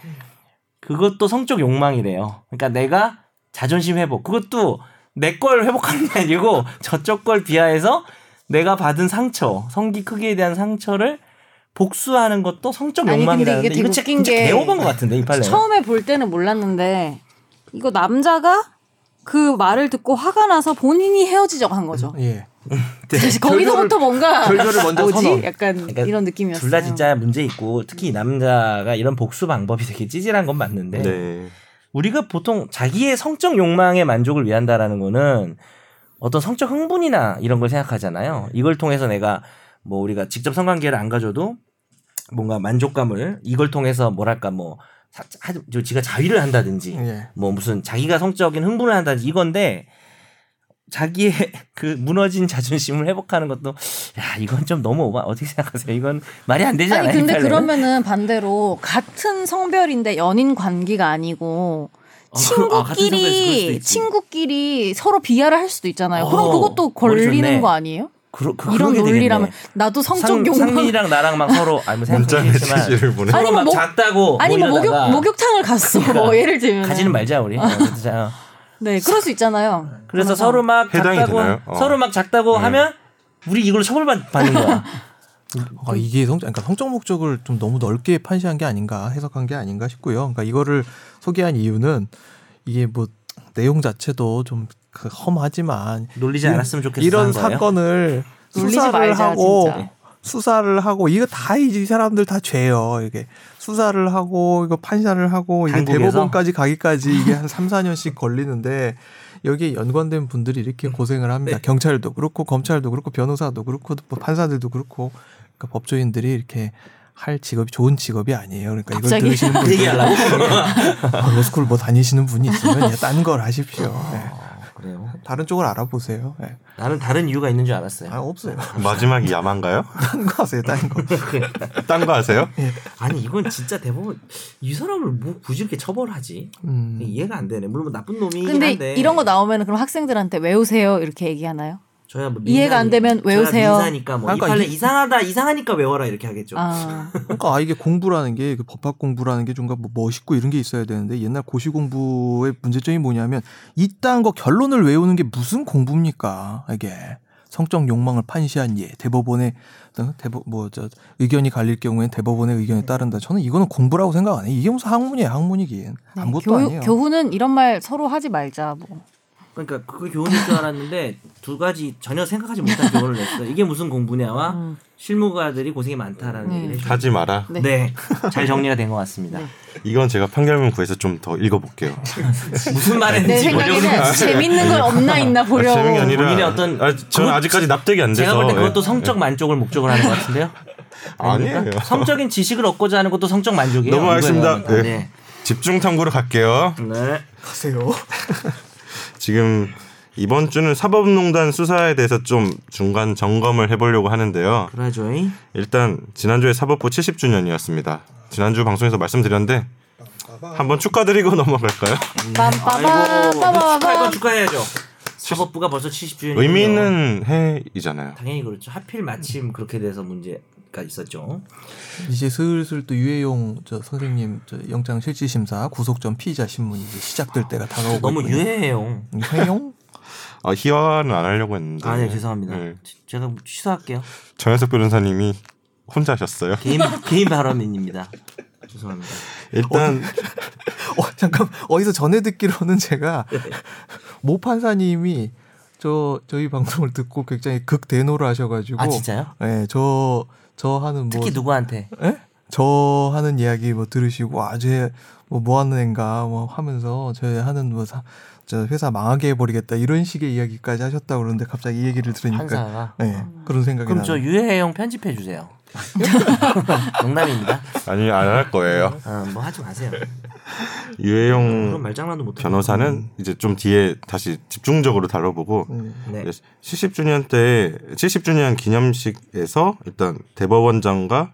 그것도 성적 욕망이래요. 그러니까 내가 자존심 회복 그것도 내 걸 회복하는 게 아니고 저쪽 걸 비하해서 내가 받은 상처, 성기 크기에 대한 상처를 복수하는 것도 성적 욕망이라는데 이게 이거 되게 진짜, 개오반 것 같은데 이 판례. 처음에 볼 때는 몰랐는데 이거 남자가 그 말을 듣고 화가 나서 본인이 헤어지자고 한 거죠. 예. 사실 거기서부터 뭔가 결과를 먼저 뭐지? 선언. 약간 그러니까 이런 느낌이었어요. 둘 다 진짜 문제 있고 특히 이 남자가 이런 복수 방법이 되게 찌질한 건 맞는데 네. 우리가 보통 자기의 성적 욕망의 만족을 위한다라는 거는 어떤 성적 흥분이나 이런 걸 생각하잖아요. 이걸 통해서 내가 뭐 우리가 직접 성관계를 안 가져도 뭔가 만족감을 이걸 통해서 뭐랄까 뭐 사- 하- 저 지가 자위를 한다든지 예. 뭐 무슨 자기가 성적인 흥분을 한다든지 이건데 자기의 그 무너진 자존심을 회복하는 것도 야 이건 좀 너무 오바 어떻게 생각하세요? 이건 말이 안 되지 않아요? 아니 근데? 그러면은 반대로 같은 성별인데 연인 관계가 아니고 어, 그- 아, 같은 성별에서 그럴 수도 친구끼리. 친구끼리 서로 비하를 할 수도 있잖아요. 그럼 어, 그것도. 걸리는 거 아니에요? 그러, 그, 이런 논리라면 되겠네. 나도 성적 상, 욕망 상민이랑 나랑 막 서로 아니 뭐 문자 메시지를 보내. 아니, 서로 뭐막 목- 작다고 아니 뭐 목욕 목욕탕을 갔어. 뭐 예를 들면 가지는 말자 우리. 어, 진짜. 네, 그럴 수 있잖아요. 그래서. 서로 막 해당이 작다고 되나요? 어. 서로 막 작다고 네. 하면 우리 이걸로 처벌받는 거야. 아, 이게 성, 그러니까 성적 목적을 좀 너무 넓게 판시한 게 아닌가 해석한 게 아닌가 싶고요. 그러니까 이거를 소개한 이유는 이게 뭐 내용 자체도 좀 그 험하지만 놀리지 이- 않았으면 좋겠어. 이런? 사건을 수사를 말자, 하고 진짜. 수사를 하고 이거 다 이 사람들 다 죄요. 이게 수사를 하고 이거 판사를 하고 이게 한국에서? 대법원까지 가기까지 이게 한 3, 4년씩 걸리는데 여기에 연관된 분들이 이렇게 고생을 합니다. 네. 경찰도 그렇고 검찰도 그렇고 변호사도 그렇고 뭐 판사들도 그렇고 그러니까 법조인들이 이렇게 할 직업이 좋은 직업이 아니에요. 그러니까 이걸 갑자기? 들으시는 그 분들 얘기하려고? 어, 로스쿨 뭐 다니시는 분이 있으면 예, 딴걸 하십시오. 예. 어, 그래요. 다른 쪽을 알아보세요. 예. 나는 다른 이유가 있는 줄 알았어요. 아 없어요. 마지막이 야만가요? 딴 거 하세요. 딴 거. 딴 거 하세요? 아니 이건 진짜 대부분 이 사람을 뭐 굳이 이렇게 처벌하지? 음. 이해가 안 되네. 물론 뭐 나쁜 놈이긴 근데 한데. 이런 거 나오면 그럼 학생들한테 외우세요 이렇게 얘기하나요? 저야 뭐 이해가 안 되면 외우세요. 민사니까 뭐 그러니까 이 판례 이- 이상하다 이상하니까 외워라 이렇게 하겠죠. 아, 그러니까 아 이게 공부라는 게 그 법학 공부라는 게좀뭐 멋있고 이런 게 있어야 되는데 옛날 고시 공부의 문제점이 뭐냐면 이딴 거 결론을 외우는 게 무슨 공부입니까? 이게 성적 욕망을 판시한 예 대법원의 어, 대법 뭐저 의견이 갈릴 경우엔 대법원의 의견에 따른다. 저는 이거는 공부라고 생각 안 해요. 이게 무슨 학문이에요, 학문이긴 네. 아무것도 교육, 아니에요. 교훈은 이런 말 서로 하지 말자. 뭐. 그러니까 그게 교훈일 줄 알았는데 두 가지 전혀 생각하지 못한 교훈을 냈어. 이게 무슨 공부냐와 음. 실무가들이 고생이 많다라는 음. 얘기를. 하지 마라. 네. 네, 잘 정리가 된 것 같습니다. 네. 이건 제가 판결문 구해서 좀 더 읽어볼게요. 무슨 보려고 생각에는 재밌는 건 없나 있나 보려고. 재능이 아니라 본인의 어떤- 아, 저는 그것- 아직까지 납득이 안 돼서 제가 볼 때 그것도 예. 성적 만족을 목적으로 하는 것 같은데요. 아니에요. 아닙니까? 성적인 지식을 얻고자 하는 것도 성적 만족이에요. 넘어가겠습니다. 이거예요. 네. 집중 탐구로 갈게요. 네. 네. 하세요. 지금 이번 주는 사법농단 수사에 대해서 좀 중간 점검을 해보려고 하는데요. 그러죠. 일단 지난주에 사법부 70주년이었습니다. 지난주 방송에서 말씀드렸는데 한번 축하드리고 넘어갈까요? 건 빰빠바빠바바. 축하해야죠. 사법부가 벌써 70주년. 의미 있는 해이잖아요. 당연히 그렇죠. 하필 마침 그렇게 돼서 문제 가 있었죠. 이제 슬슬 또 유해용 저 선생님 저 영장 실질 심사 구속 전 피의자 신문이 이제 시작될 때가 다가오고 너무 있군요. 유해해요. 유해용? 아, 희화는 안 하려고 했는데. 아, 네, 죄송합니다. 네. 제가 취소할게요. 정현석 변호사님이 혼자 하셨어요. 개인 개인 발언입니다. 죄송합니다. 일단 어, 잠깐 어디서 전해 듣기로는 제가 모 판사님이 저 저희 방송을 듣고 굉장히 극 대노를 하셔가지고 아 진짜요? 네, 저, 저 하는 뭐 특히 누구한테? 예? 저 하는 이야기 뭐 들으시고 아쟤 뭐 뭐 하는 앤가 뭐 하면서 저 하는 뭐 사, 저 회사 망하게 해버리겠다 이런 식의 이야기까지 하셨다고 그러는데 갑자기 이 얘기를 들으니까 판사가. 네, 그런 생각이 그럼 나요. 저 유해영 편집해 주세요. 농담입니다. 아니 안 할 거예요. 아, 뭐 하지 마세요. 유해용 못. 변호사는 이제 좀 뒤에 다시 집중적으로 다뤄보고 음. 네. 70주년 때 70주년 기념식에서 일단 대법원장과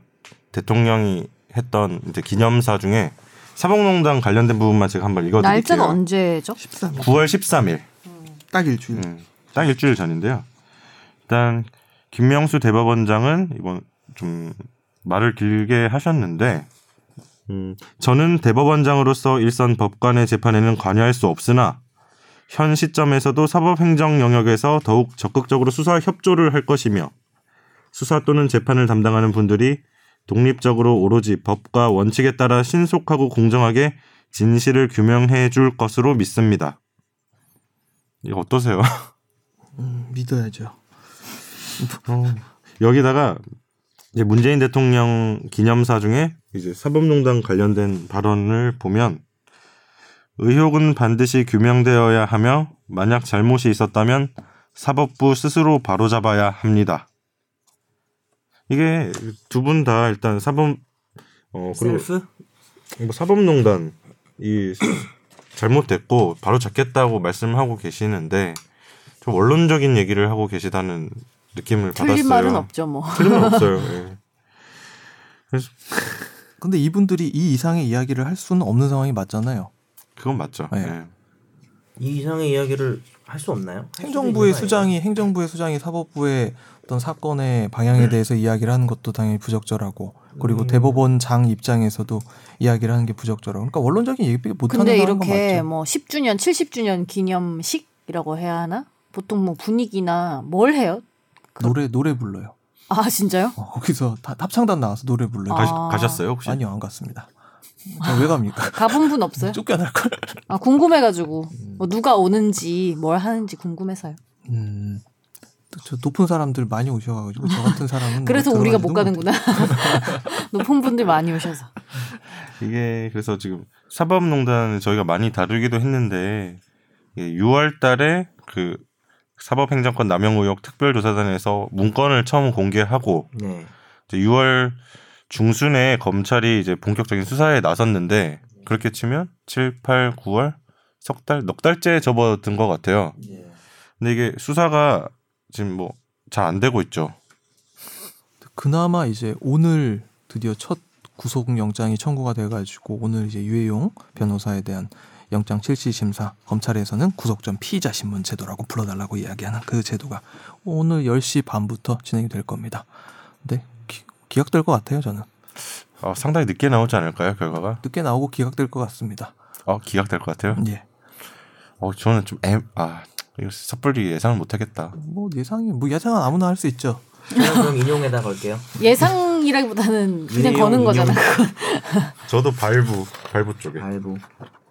대통령이 했던 이제 기념사 중에 사법농단 관련된 부분만 제가 한번 읽어드릴게요. 날짜가 언제죠? 13일 9월 13일. 딱 일주일. 음, 딱 일주일 전인데요. 일단 김명수 대법원장은 이번 좀 말을 길게 하셨는데 음, 저는 대법원장으로서 일선 법관의 재판에는 관여할 수 없으나 현 시점에서도 사법행정 영역에서 더욱 적극적으로 수사 협조를 할 것이며 수사 또는 재판을 담당하는 분들이 독립적으로 오로지 법과 원칙에 따라 신속하고 공정하게 진실을 규명해 줄 것으로 믿습니다. 이거 어떠세요? 음, 믿어야죠. 어, 여기다가 이제 문재인 대통령 기념사 중에 이제 사법농단 관련된 발언을 보면 의혹은 반드시 규명되어야 하며 만약 잘못이 있었다면 사법부 스스로 바로잡아야 합니다. 이게 두 분 다 일단 사법 어 그리고? 뭐 사법농단 이 잘못됐고 바로 잡겠다고 말씀하고 계시는데 좀 원론적인 얘기를 하고 계시다는 느낌을 틀린 받았어요. 말은 없죠 뭐. 틀린 말 없어요. 예. 근데 이분들이 이 이상의 이야기를 할 수는 없는 상황이 맞잖아요. 그건 맞죠. 네. 예. 이 이상의 이야기를 할 수 없나요? 할 행정부의 수장이 행정부의 수장이 사법부의 어떤 사건의 방향에 대해서 이야기를 하는 것도 당연히 부적절하고 그리고 음. 대법원장 입장에서도 이야기를 하는 게 부적절하고 그러니까 원론적인 얘기 못하는 근데 건 이렇게 맞죠. 뭐 10주년, 70주년 기념식이라고 해야 하나? 보통 뭐 분위기나 뭘 해요? 노래 노래 불러요. 아 진짜요? 어, 거기서 다, 합창단 나와서 노래 불러요. 아. 가, 가셨어요 혹시? 아니요 안 갔습니다. 저왜 갑니까? 가본 분 없어요? 쫓겨날 걸. 아 궁금해가지고 뭐 누가 오는지 뭘 하는지 궁금해서요. 음. 또저 높은 사람들 많이 오셔가지고 저 같은 사람은 그래서 뭐 우리가 못 가는구나. 높은 분들 많이 오셔서. 이게 그래서 지금 사법농단 저희가 많이 다루기도 했는데 6월달에 그 사법행정권 남용 의혹 특별조사단에서 문건을 처음 공개하고 네. 이제 6월 중순에 검찰이 이제 본격적인 수사에 나섰는데 그렇게 치면 7, 8, 9월 석 달, 넉 달째 접어든 것 같아요. 예. 근데 이게 수사가 지금 뭐 잘 안 되고 있죠. 그나마 이제 오늘 드디어 첫 구속 영장이 청구가 돼가지고 오늘 이제 유해용 변호사에 대한 영장 실시 심사 검찰에서는 구속 전 피의자 신문 제도라고 불러달라고 이야기하는 그 제도가 오늘 10시 반부터 진행이 될 겁니다. 근데 기, 기각될 것 같아요 저는 어, 상당히 늦게 나오지 않을까요 결과가? 늦게 나오고 기각될 것 같습니다. 어 기각될 것 같아요. 예. 어 저는 좀아 이거 섣불리 예상을 못하겠다. 뭐 예상이 뭐 예상은 아무나 할 수 있죠. 그럼 인용에다 걸게요. 예상이라기보다는 그냥 인용, 거는 거잖아. 저도 발부 발부 쪽에. 알고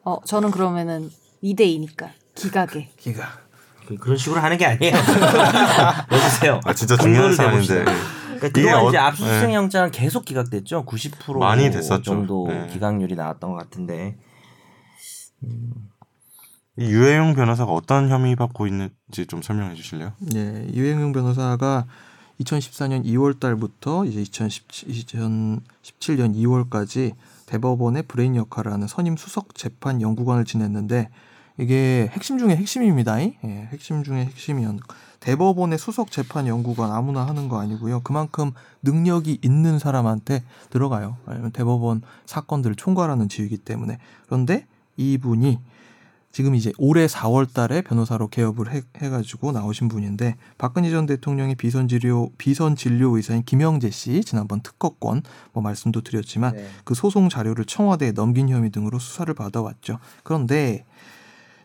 어 저는 그러면은 2대 2니까 기각에. 기각. 그, 그런 식으로 하는 게 아니에요. 여보세요. 아 진짜 중요한 사안인데. 대봅시다. 그러니까 그동안 어- 이제 압수수색 네. 영장 계속 기각됐죠. 90% 많이 됐었죠. 정도 네. 기각률이 나왔던 것 같은데 이 유해용 변호사가 어떤 혐의 받고 있는지 좀 설명해 주실래요? 예, 유해용 변호사가 2014년 2월 달부터 이제 2017, 2017년 2월까지 대법원의 브레인 역할을 하는 선임 수석 재판 연구관을 지냈는데 이게 핵심 중에 핵심입니다. 예, 핵심 중에 핵심이었. 대법원의 수석 재판 연구관 아무나 하는 거 아니고요. 그만큼 능력이 있는 사람한테 들어가요. 왜냐면 대법원 사건들을 총괄하는 지위이기 때문에. 그런데 이분이 지금 이제 올해 4월 달에 변호사로 개업을 해, 해가지고 나오신 분인데 박근혜 전 대통령의 비선 진료 비선 진료 의사인 김영재 씨 지난번 특허권 뭐 말씀도 드렸지만 네. 그 소송 자료를 청와대에 넘긴 혐의 등으로 수사를 받아왔죠. 그런데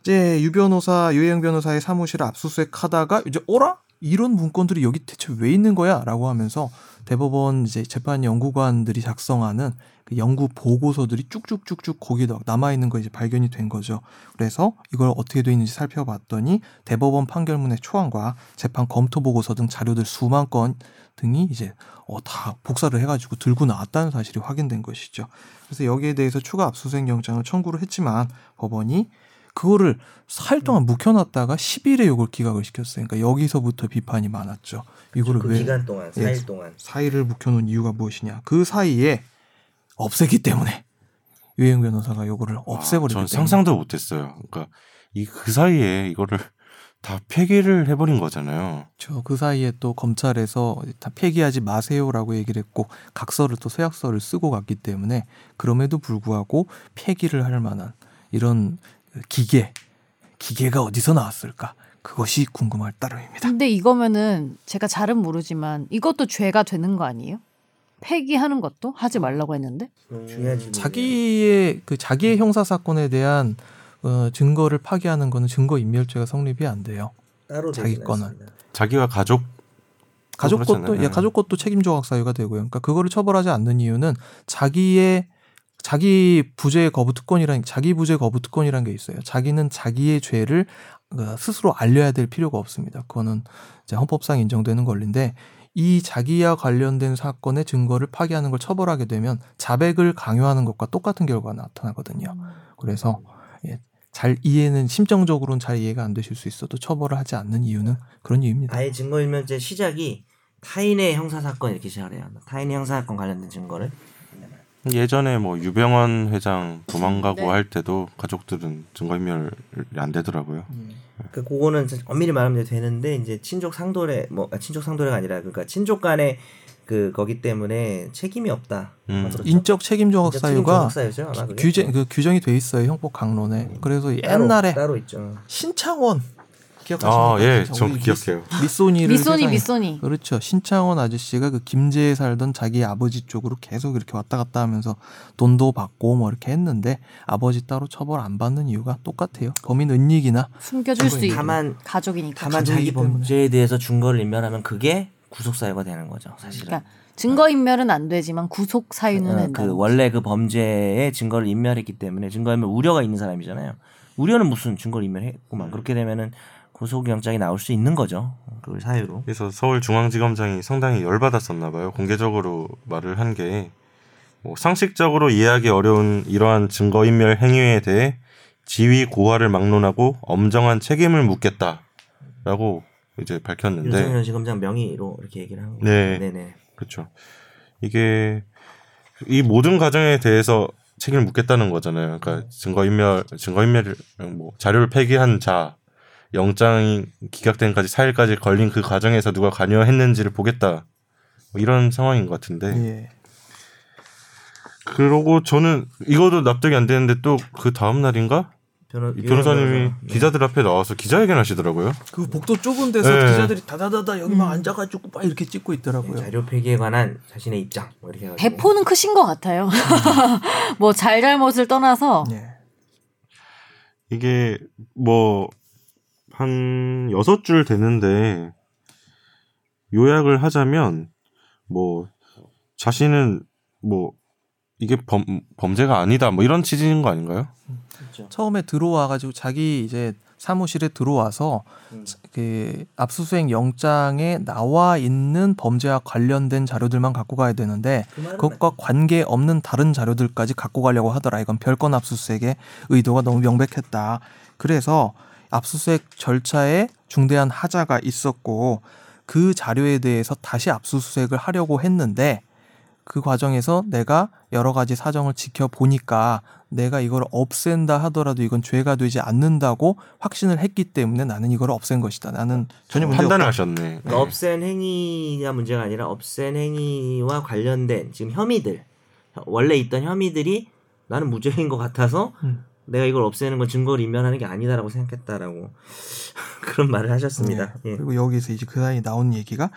이제 유 변호사 유해영 변호사의 사무실을 압수수색하다가 이제 어라 이런 문건들이 여기 대체 왜 있는 거야 라고 하면서 대법원 이제 재판 연구관들이 작성하는 그 연구 보고서들이 쭉쭉쭉쭉 거기다 남아 있는 거 이제 발견이 된 거죠. 그래서 이걸 어떻게 돼 있는지 살펴봤더니 대법원 판결문의 초안과 재판 검토 보고서 등 자료들 수만 건 등이 이제 어, 다 복사를 해가지고 들고 나왔다는 사실이 확인된 것이죠. 그래서 여기에 대해서 추가 압수수색 영장을 청구를 했지만 법원이 그거를 사일 동안 묵혀놨다가 10일에 이걸 기각을 시켰어요. 그러니까 여기서부터 비판이 많았죠. 이거를 그 왜 기간 동안 예. 4일 동안 사이를 묵혀놓은 이유가 무엇이냐? 그 사이에 없애기 때문에 유행 변호사가 요거를 없애버리기 전 때문에 상상도 못했어요. 그러니까 이 그 사이에 이거를 다 폐기를 해버린 거잖아요. 저그 사이에 또 검찰에서 다 폐기하지 마세요라고 얘기를 했고 각서를 또 서약서를 쓰고 갔기 때문에 그럼에도 불구하고 폐기를 할 만한 이런 기계 기계가 어디서 나왔을까 그것이 궁금할 따름입니다. 근데 이거면은 제가 잘은 모르지만 이것도 죄가 되는 거 아니에요? 폐기하는 것도 하지 말라고 했는데 질문. 자기의 그 자기의 형사 사건에 대한 어, 증거를 파기하는 거는 증거 인멸죄가 성립이 안 돼요. 따로 자기 거는. 않습니다. 자기가 가족 가족 것도. 예, 가족 것도 책임 조각 사유가 되고요. 그러니까 그거를 처벌하지 않는 이유는 자기의 자기 부재 거부 특권이란 자기 부재 거부 특권이란 게 있어요. 자기는 자기의 죄를 어, 스스로 알려야 될 필요가 없습니다. 그거는 이제 헌법상 인정되는 권리인데 이 자기와 관련된 사건의 증거를 파기하는 걸 처벌하게 되면 자백을 강요하는 것과 똑같은 결과가 나타나거든요. 그래서 예, 잘 이해는 심정적으로는 잘 이해가 안 되실 수 있어도 처벌을 하지 않는 이유는 그런 이유입니다. 아예 증거인멸죄 시작이 타인의 형사 사건 이렇게 시작을 해요. 타인의 형사 사건 관련된 증거를 예전에 뭐 유병원 회장 도망가고 네. 할 때도 가족들은 증거인멸이 안 되더라고요. 그 그거는 엄밀히 말하면 되는데 이제 친족 상도례 뭐 아, 친족 상도례가 아니라 그러니까 친족 간의 그 거기 때문에 책임이 없다. 음. 그렇죠? 인적 책임 조각 사유가? 규제 그 규정이 돼 있어요 형법 강론에. 그래서 따로, 옛날에 따로 있죠. 신창원 기억하십니까? 아, 예, 저 기억해요. 미- 미소니를 미소니 미소니 그렇죠. 신창원 아저씨가 그 김제에 살던 자기 아버지 쪽으로 계속 이렇게 왔다 갔다 하면서 돈도 받고 뭐 이렇게 했는데 아버지 따로 처벌 안 받는 이유가 똑같아요. 범인 은닉이나 숨겨줄 수 있는 다만 가족이니까 다만 자기. 범죄에 대해서 증거를 인멸하면 그게 구속 사유가 되는 거죠, 사실은. 그러니까 증거 인멸은 안 되지만 구속 사유는 어, 된다. 그 원래 그 범죄의 증거를 인멸했기 때문에 증거 인멸 우려가 있는 사람이잖아요. 우려는 무슨 증거를 인멸했구만. 그렇게 되면은 구속영장이 나올 수 있는 거죠. 그 사유로. 그래서 서울중앙지검장이 상당히 열받았었나 봐요. 공개적으로 말을 한 게 뭐 상식적으로 이해하기 어려운 이러한 증거인멸 행위에 대해 지위 고하를 막론하고 엄정한 책임을 묻겠다라고 이제 밝혔는데 윤석열 지검장 명의로 이렇게 얘기를 한 거죠. 네. 네네. 그렇죠. 이게 이 모든 과정에 대해서 책임을 묻겠다는 거잖아요. 그러니까 증거인멸, 증거인멸, 뭐 자료를 폐기한 자, 영장이 기각된까지 4일까지 걸린 그 과정에서 누가 관여했는지를 보겠다. 뭐 이런 상황인 것 같은데. 예. 그러고 저는 이것도 납득이 안 되는데 또 그 다음 날인가 변호, 이 변호사님이 변호사. 네. 기자들 앞에 나와서 기자회견 하시더라고요. 그 복도 좁은 데서 네. 기자들이 다다다다 여기 막 앉아가지고 막 이렇게 찍고 있더라고요. 자료 폐기에 관한 자신의 입장 뭐 이렇게 해가지고. 배포는 크신 것 같아요. 뭐 잘잘못을 떠나서 예. 이게 뭐 한 여섯 줄 되는데 요약을 하자면 뭐 자신은 뭐 이게 범 범죄가 아니다 뭐 이런 취지인 거 아닌가요? 그렇죠. 처음에 들어와 가지고 자기 이제 사무실에 들어와서 음. 그 압수수색 영장에 나와 있는 범죄와 관련된 자료들만 갖고 가야 되는데 그 그것과 관계 없는 다른 자료들까지 갖고 가려고 하더라. 이건 별건 압수수색의 의도가 너무 명백했다. 그래서 압수수색 절차에 중대한 하자가 있었고 그 자료에 대해서 다시 압수수색을 하려고 했는데 그 과정에서 내가 여러 가지 사정을 지켜보니까 내가 이걸 없앤다 하더라도 이건 죄가 되지 않는다고 확신을 했기 때문에 나는 이걸 없앤 것이다. 나는 전혀 문제 판단을. 하셨네. 그러니까 없앤 행위가 문제가 아니라 없앤 행위와 관련된 지금 혐의들 원래 있던 혐의들이 나는 무죄인 것 같아서 음. 내가 이걸 없애는 건 증거를 인멸하는 게 아니다라고 생각했다라고 그런 말을 하셨습니다. 네. 예. 그리고 여기서 이제 그 사이에 나온 얘기가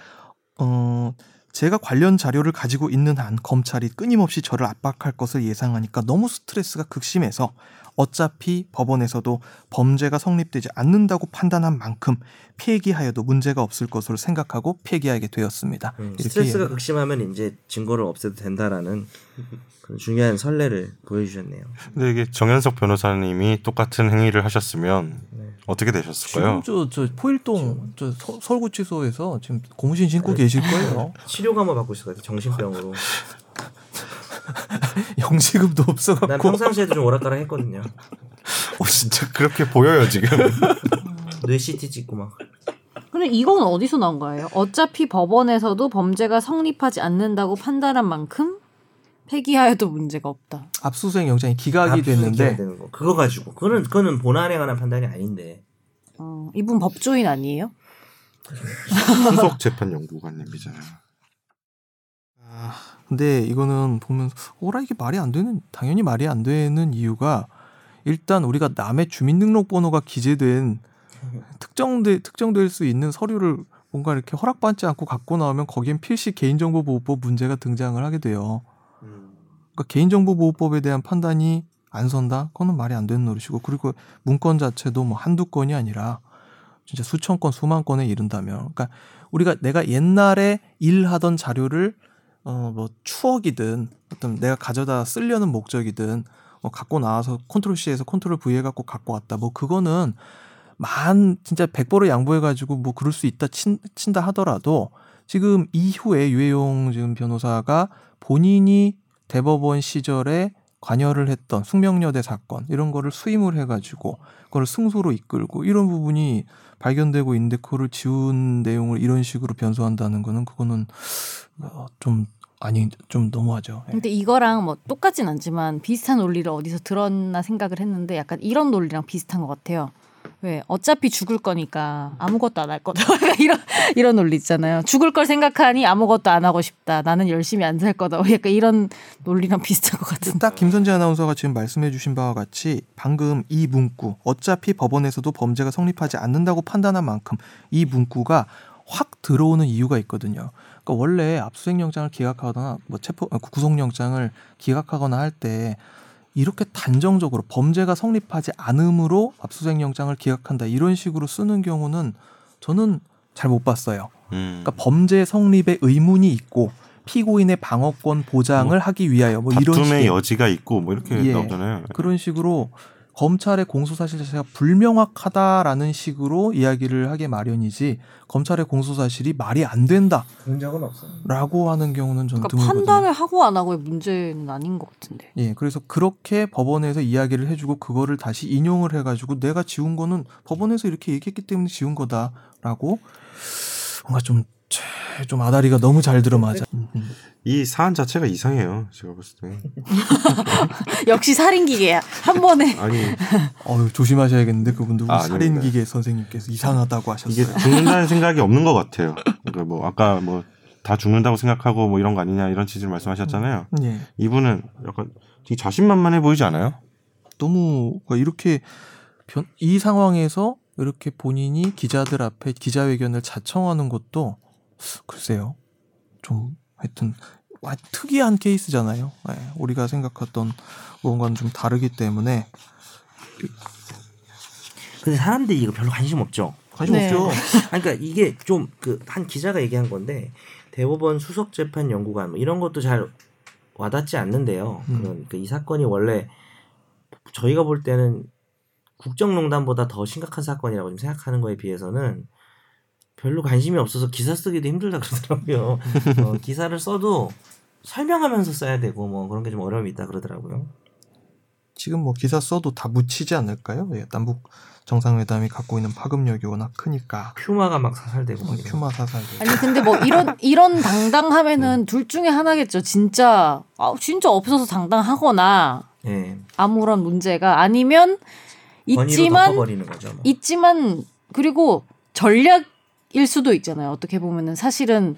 어 제가 관련 자료를 가지고 있는 한 검찰이 끊임없이 저를 압박할 것을 예상하니까 너무 스트레스가 극심해서 어차피 법원에서도 범죄가 성립되지 않는다고 판단한 만큼 폐기하여도 문제가 없을 것으로 생각하고 폐기하게 되었습니다. 음, 스트레스가 극심하면 이제 증거를 없애도 된다라는 그런 중요한 선례를 보여주셨네요. 근데 이게 정현석 변호사님이 똑같은 행위를 하셨으면 어떻게 되셨을까요? 지금 저, 저 포일동 저 서, 서울구치소에서 지금 고무신 신고 계실 거예요. 치료가 만 받고 같아요. 정신병으로. 영시금도 난 없어갖고 평상시에도 좀 오락가락 했거든요. 어, 진짜 그렇게 보여요 지금. 뇌 CT 찍고 막. 근데 이건 어디서 나온 거예요? 어차피 법원에서도 범죄가 성립하지 않는다고 판단한 만큼 폐기하여도 문제가 없다. 압수수색 영장이 기각이 됐는데. 그거 가지고 그거는 그거는 본안에 관한 판단이 아닌데. 어, 이분 법조인 아니에요? 수석 재판 연구관님이잖아요. 아, 근데 이거는 보면서 오라 이게 말이 안 되는 당연히 말이 안 되는 이유가 일단 우리가 남의 주민등록번호가 기재된 특정돼 특정될 수 있는 서류를 뭔가 이렇게 허락받지 않고 갖고 나오면 거기엔 필시 개인정보보호법 문제가 등장을 하게 돼요. 그러니까 개인정보보호법에 대한 판단이 안 선다? 그거는 말이 안 되는 노릇이고 그리고 문건 자체도 뭐 한두 건이 아니라 진짜 수천 건, 수만 건에 이른다면 그러니까 우리가 내가 옛날에 일하던 자료를 어 뭐 추억이든 어떤 내가 가져다 쓰려는 목적이든 어 갖고 나와서 control C에서 control V 해 갖고 갖고 왔다. 뭐 그거는 만 진짜 백보를 양보해 가지고 뭐 그럴 수 있다 친, 친다 하더라도 지금 이후에 유해용 지금 변호사가 본인이 대법원 시절에 관여를 했던 숙명여대 사건 이런 거를 수임을 해가지고 그걸 승소로 이끌고 이런 부분이 발견되고 있는데 그거를 지운 내용을 이런 식으로 변소한다는 거는 그거는 어, 좀 아니 좀 너무하죠. 예. 근데 이거랑 뭐 똑같진 않지만 비슷한 논리를 어디서 들었나 생각을 했는데 약간 이런 논리랑 비슷한 것 같아요. 왜 어차피 죽을 거니까 아무것도 안 할 거다 이런 이런 논리 있잖아요. 죽을 걸 생각하니 아무것도 안 하고 싶다. 나는 열심히 안 살 거다. 약간 이런 논리랑 비슷한 것 같은데. 딱 김선재 아나운서가 지금 말씀해주신 바와 같이 방금 이 문구 어차피 법원에서도 범죄가 성립하지 않는다고 판단한 만큼 이 문구가 확 들어오는 이유가 있거든요. 그러니까 원래 압수수색 영장을 기각하거나 뭐 체포 아, 구속 영장을 기각하거나 할 때 이렇게 단정적으로 범죄가 성립하지 않음으로 압수수색 영장을 기각한다 이런 식으로 쓰는 경우는 저는 잘 못 봤어요. 음. 그러니까 범죄 성립의 의문이 있고 피고인의 방어권 보장을 뭐 하기 위하여 뭐 이런 식의 여지가 있고 뭐 이렇게 예. 나오잖아요. 그런 식으로 검찰의 공소 사실 자체가 불명확하다라는 식으로 이야기를 하게 마련이지 검찰의 공소 사실이 말이 안 된다라고 그런 적은 없어요. 하는 경우는 저는 그러니까. 판단을 하고 안 하고의 문제는 아닌 것 같은데. 예, 그래서 그렇게 법원에서 이야기를 해주고 그거를 다시 인용을 해가지고 내가 지운 거는 법원에서 이렇게 얘기했기 때문에 지운 거다라고 뭔가 좀, 좀 아다리가 너무 잘 들어맞아. 음, 음. 이 사안 자체가 이상해요. 제가 봤을 때. 역시 살인 기계야. 한 번에 아니 어휴, 조심하셔야겠는데 그분도 아, 살인기계 선생님께서 이상하다고 하셨어요. 이게 죽는다는 생각이 없는 것 같아요. 그러니까 뭐 아까 뭐 다 죽는다고 생각하고 뭐 이런 거 아니냐 이런 취지를 말씀하셨잖아요. 예. 이분은 약간 되게 자신만만해 보이지 않아요? 너무 그러니까 이렇게 변, 이 상황에서 이렇게 본인이 기자들 앞에 기자회견을 자청하는 것도 글쎄요 좀 하여튼 와, 특이한 케이스잖아요. 예, 우리가 생각했던 뭔가는 좀 다르기 때문에 근데 사람들이 이거 별로 관심 없죠. 관심 네. 없죠. 아니, 그러니까 이게 좀 그 한 기자가 얘기한 건데 대법원 수석 재판 연구관 뭐 이런 것도 잘 와닿지 않는데요. 음. 그러니까 이 사건이 원래 저희가 볼 때는 국정농단보다 더 심각한 사건이라고 좀 생각하는 거에 비해서는 별로 관심이 없어서 기사 쓰기도 힘들다 그러더라고요. 어, 기사를 써도 설명하면서 써야 되고 뭐 그런 게 좀 어려움이 있다 그러더라고요. 지금 뭐 기사 써도 다 묻히지 않을까요? 예, 남북 정상회담이 갖고 있는 파급력이 워낙 크니까 퓨마가 막 사살되고 막 이런. 큐마 사살. 아니 근데 뭐 이런 이런 당당하면은 둘 중에 하나겠죠. 진짜 아 진짜 없어서 당당하거나 예. 아무런 문제가 아니면 있지만 거죠. 뭐. 있지만 그리고 전략 일 수도 있잖아요. 어떻게 보면은 사실은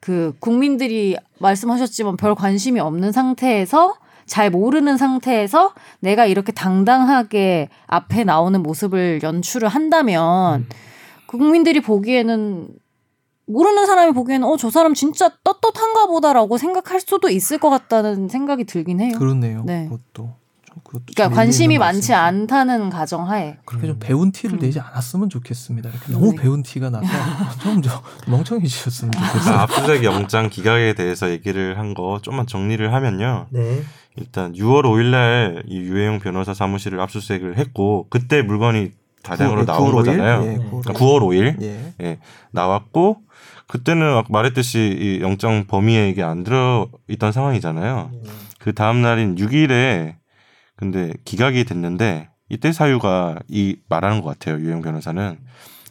그 국민들이 말씀하셨지만 별 관심이 없는 상태에서 잘 모르는 상태에서 내가 이렇게 당당하게 앞에 나오는 모습을 연출을 한다면 국민들이 보기에는 모르는 사람이 보기에는 어 저 사람 진짜 떳떳한가 보다라고 생각할 수도 있을 것 같다는 생각이 들긴 해요. 그렇네요. 네. 그것도 좀 좀 그러니까 관심이 많지. 않다는 가정하에 그렇게 좀 배운 티를 음. 내지 않았으면 좋겠습니다. 이렇게 너무 네. 배운 티가 나서 좀저 멍청해지셨으면 좋겠어요. 아, 압수수색 영장 기각에 대해서 얘기를 한 거 좀만 정리를 하면요. 네. 일단 6월 5일날 이 유해용 변호사 사무실을 압수수색을 했고 그때 물건이 다량으로 구- 나온 9월 5일? 거잖아요. 예, 9월 그러니까 9월 5일 예. 예, 나왔고 그때는 아까 말했듯이 이 영장 범위에 이게 안 들어 있던 상황이잖아요. 그 다음 날인 6일에 근데 기각이 됐는데 이때 사유가 이 말하는 것 같아요. 유영 변호사는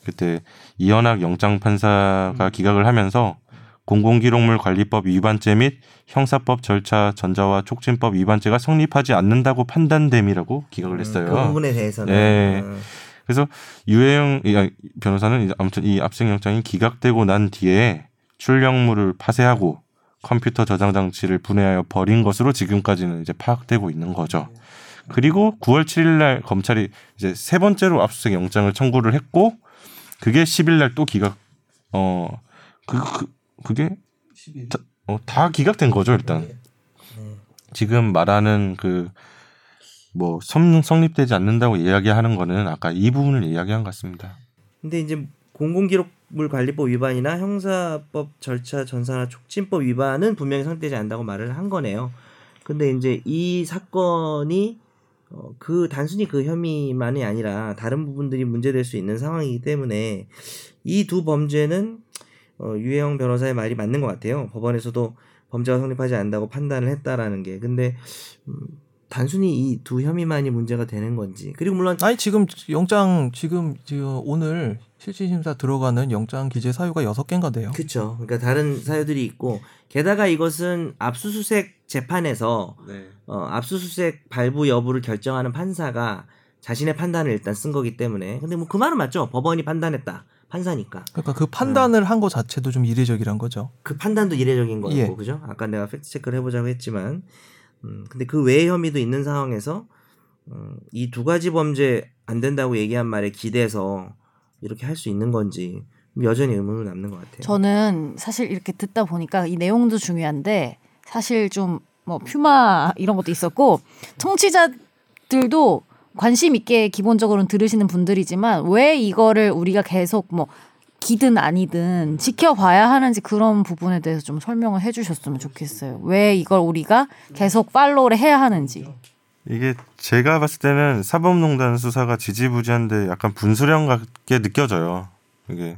그때 이현학 영장 판사가 기각을 하면서 공공기록물 관리법 위반죄 및 형사법 절차 전자와 촉진법 위반죄가 성립하지 않는다고 판단됨이라고 기각을 했어요. 그 부분에 대해서는 네. 음. 그래서 유해영 이- 아, 변호사는 아무튼 이 압수영장이 기각되고 난 뒤에 출력물을 파쇄하고 컴퓨터 저장 장치를 분해하여 버린 것으로 지금까지는 이제 파악되고 있는 거죠. 그리고 9월 7일 날 검찰이 이제 세 번째로 압수수색 영장을 청구를 했고 그게 10일 날 또 기각 어 그 그, 그 게 다, 어, 다 기각된 거죠, 일단. 네. 지금 말하는 그 뭐 성립되지 않는다고 이야기하는 거는 아까 이 부분을 이야기한 것 같습니다. 근데 이제 공공기록 물 관리법 위반이나 형사법 절차 전사나 촉진법 위반은 분명히 성립되지 않는다고 말을 한 거네요. 근데 이제 이 사건이 어, 그 단순히 그 혐의만이 아니라 다른 부분들이 문제될 수 있는 상황이기 때문에 이 두 범죄는 어, 유해영 변호사의 말이 맞는 것 같아요. 법원에서도 범죄가 성립하지 않는다고 판단을 했다라는 게. 근데 음, 단순히 이 두 혐의만이 문제가 되는 건지. 그리고 물론 아니 지금 영장 지금 지금 오늘 실질심사 들어가는 영장 기재 사유가 여섯 개인가 돼요. 그렇죠. 그러니까 다른 사유들이 있고 게다가 이것은 압수수색 재판에서 어, 압수수색 발부 여부를 결정하는 판사가 자신의 판단을 일단 쓴 거기 때문에 근데 뭐 그 말은 맞죠. 법원이 판단했다. 판사니까 그러니까 그 판단을 한거 자체도 좀 이례적이란 거죠. 그 판단도 이례적인 거고 예. 그죠? 아까 내가 팩트 체크를 해보자고 했지만 음, 근데 그 외의 혐의도 있는 상황에서 음, 이 두 가지 범죄 안 된다고 얘기한 말에 기대서 이렇게 할 수 있는 건지 여전히 의문은 남는 것 같아요. 저는 사실 이렇게 듣다 보니까 이 내용도 중요한데 사실 좀 뭐 퓨마 이런 것도 있었고 청취자들도 관심 있게 기본적으로는 들으시는 분들이지만 왜 이거를 우리가 계속 뭐 기든 아니든 지켜봐야 하는지 그런 부분에 대해서 좀 설명을 해주셨으면 좋겠어요. 왜 이걸 우리가 계속 팔로우를 해야 하는지. 이게 제가 봤을 때는 사법농단 수사가 지지부진한데 약간 분수령 같게 느껴져요. 이게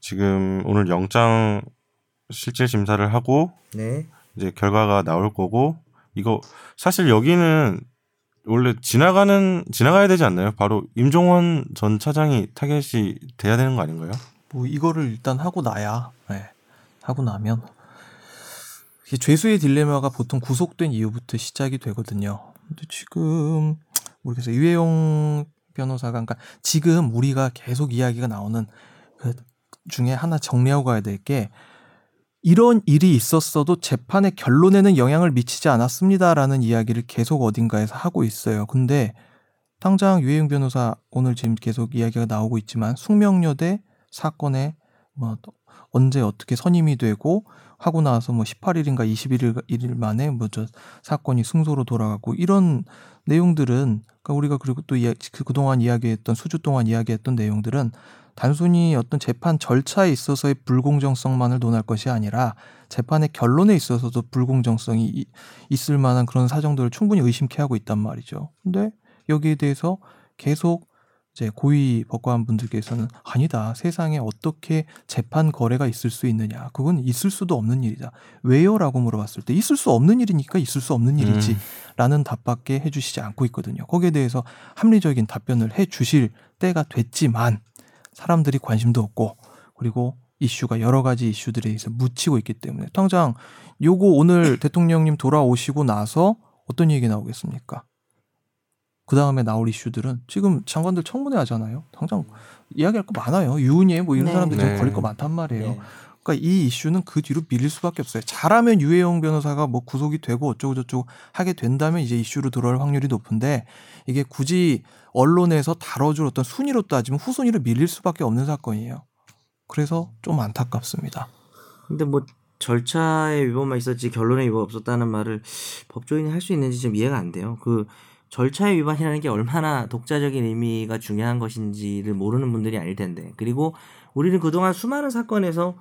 지금 오늘 영장 실질 심사를 하고 네. 이제 결과가 나올 거고 이거 사실 여기는 원래 지나가는 지나가야 되지 않나요? 바로 임종원 전 차장이 타겟이 돼야 되는 거 아닌가요? 뭐 이거를 일단 하고 나야 네. 하고 나면 이 죄수의 딜레마가 보통 구속된 이후부터 시작이 되거든요. 근데 지금 모르겠어요. 유해용 변호사가 그러니까 지금 우리가 계속 이야기가 나오는 그 중에 하나 정리하고 가야 될 게 이런 일이 있었어도 재판의 결론에는 영향을 미치지 않았습니다라는 이야기를 계속 어딘가에서 하고 있어요. 근데 당장 유해용 변호사 오늘 지금 계속 이야기가 나오고 있지만 숙명여대 사건에 뭐 언제 어떻게 선임이 되고 하고 나서 뭐 18일인가 21일 일 만에 뭐 저 사건이 승소로 돌아가고 이런 내용들은 그러니까 우리가 그리고 또 이야, 그 그동안 이야기했던 수주 동안 이야기했던 내용들은 단순히 어떤 재판 절차에 있어서의 불공정성만을 논할 것이 아니라 재판의 결론에 있어서도 불공정성이 이- 있을 만한 그런 사정들을 충분히 의심케 하고 있단 말이죠. 근데 여기에 대해서 계속 이제 고위 법관 분들께서는 아니다. 세상에 어떻게 재판 거래가 있을 수 있느냐. 그건 있을 수도 없는 일이다. 왜요?라고 물어봤을 때 있을 수 없는 일이니까 있을 수 없는 일이지. 라는 답밖에 해주시지 않고 있거든요. 거기에 대해서 합리적인 답변을 해 주실 때가 됐지만 사람들이 관심도 없고 그리고 이슈가 여러 가지 이슈들에 의해서 묻히고 있기 때문에 당장 요거 오늘 대통령님 돌아오시고 나서 어떤 얘기 나오겠습니까? 그 다음에 나올 이슈들은 지금 장관들 청문회 하잖아요. 당장 이야기할 거 많아요. 유은혜 뭐 이런 네. 사람들 좀 네. 걸릴 거 많단 말이에요. 네. 그러니까 이 이슈는 그 뒤로 밀릴 수밖에 없어요. 잘하면 유해영 변호사가 뭐 구속이 되고 어쩌고 저쩌고 하게 된다면 이제 이슈로 들어올 확률이 높은데 이게 굳이 언론에서 다뤄줄 어떤 순위로 따지면 후순위로 밀릴 수밖에 없는 사건이에요. 그래서 좀 안타깝습니다. 근데 뭐 절차의 위반만 있었지 결론의 위반 없었다는 말을 법조인이 할 수 있는지 좀 이해가 안 돼요. 그 절차의 위반이라는 게 얼마나 독자적인 의미가 중요한 것인지를 모르는 분들이 아닐 텐데. 그리고 우리는 그동안 수많은 사건에서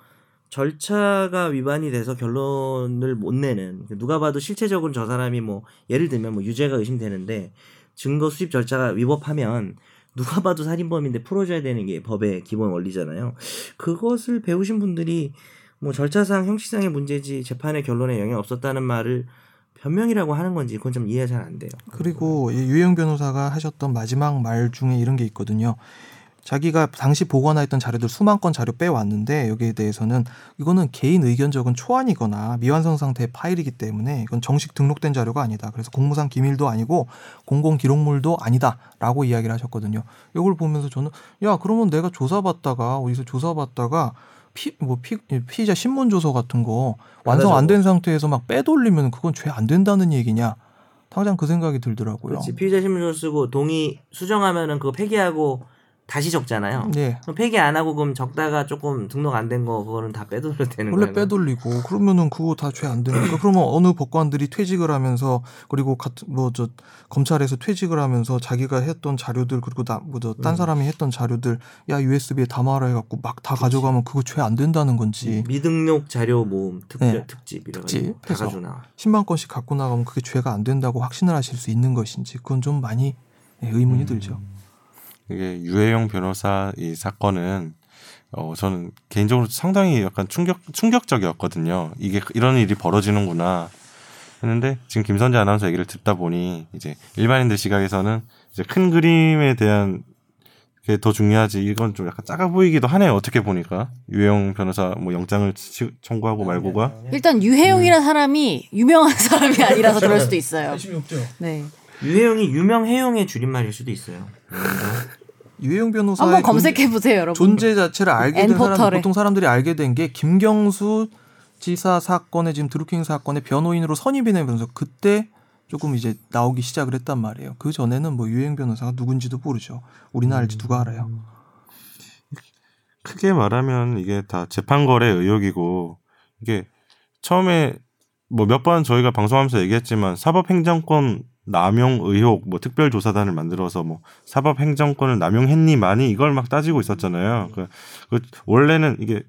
절차가 위반이 돼서 결론을 못 내는 누가 봐도 실체적으로 저 사람이 뭐 예를 들면 뭐 유죄가 의심되는데 증거 수집 절차가 위법하면 누가 봐도 살인범인데 풀어줘야 되는 게 법의 기본 원리잖아요. 그것을 배우신 분들이 뭐 절차상 형식상의 문제지 재판의 결론에 영향 없었다는 말을 변명이라고 하는 건지 그건 좀 이해가 잘 안 돼요. 그리고 이 유영 변호사가 하셨던 마지막 말 중에 이런 게 있거든요. 자기가 당시 보관했던 자료들 수만 건 자료 빼왔는데 여기에 대해서는 이거는 개인 의견적인 초안이거나 미완성 상태의 파일이기 때문에 이건 정식 등록된 자료가 아니다. 그래서 공무상 기밀도 아니고 공공 기록물도 아니다라고 이야기를 하셨거든요. 이걸 보면서 저는 야 그러면 내가 조사받다가 어디서 조사받다가 피, 뭐 피, 피의자 신문 조서 같은 거 완성 안 된 상태에서 막 빼돌리면 그건 죄 안 된다는 얘기냐. 당장 그 생각이 들더라고요. 그렇지 피의자 신문서 쓰고 동의 수정하면은 그거 폐기하고 다시 적잖아요. 네. 그럼 폐기 안 하고 그럼 적다가 조금 등록 안 된 거 그거는 다 빼돌려 되는 원래 거예요. 빼돌리고 그러면은 그거 다 죄 안 되니까 그러면 어느 법관들이 퇴직을 하면서 그리고 같은 뭐 저 검찰에서 퇴직을 하면서 자기가 했던 자료들 그리고 나뭐저딴 음. 사람이 했던 자료들 야 USB에 담아라 해갖고 막 다 가져가면 그거 죄 안 된다는 건지 미등록 자료 모음 특, 네. 특집 이래가지고 특집 다 해서. 가지고 나와. 10만 건씩 갖고 나가면 그게 죄가 안 된다고 확신을 하실 수 있는 것인지 그건 좀 많이 예, 의문이 들죠. 이게 유해영 변호사 이 사건은 어 저는 개인적으로 상당히 약간 충격 충격적이었거든요. 이게 이런 일이 벌어지는구나 했는데 지금 김선재 아나운서 얘기를 듣다 보니 이제 일반인들 시각에서는 이제 큰 그림에 대한 게더 중요하지 이건 좀 약간 작아 보이기도 하네요. 어떻게 보니까 유해영 변호사 뭐 영장을 치- 청구하고 말고가 일단 유해용이라는 사람이 유명한 사람이 아니라서 그럴 수도 있어요. 없죠. 네. 유해용이 유명 해용의 줄임말일 수도 있어요. 유해영 변호사의 한번 검색해 보세요, 여러분. 존재 자체를 알게 된 사람. 보통 사람들이 알게 된 게 김경수 지사 사건에 지금 드루킹 사건의 변호인으로 선임이 되면서 그때 조금 이제 나오기 시작을 했단 말이에요. 그 전에는 뭐 유행 변호사가 누군지도 모르죠. 우리나 알지 누가 알아요. 크게 말하면 이게 다 재판 거래 의혹이고 이게 처음에 뭐 몇 번 저희가 방송하면서 얘기했지만 사법행정권 남용 의혹 뭐 특별조사단을 만들어서 뭐 사법 행정권을 남용했니만이 이걸 막 따지고 있었잖아요. 그, 그 원래는 이게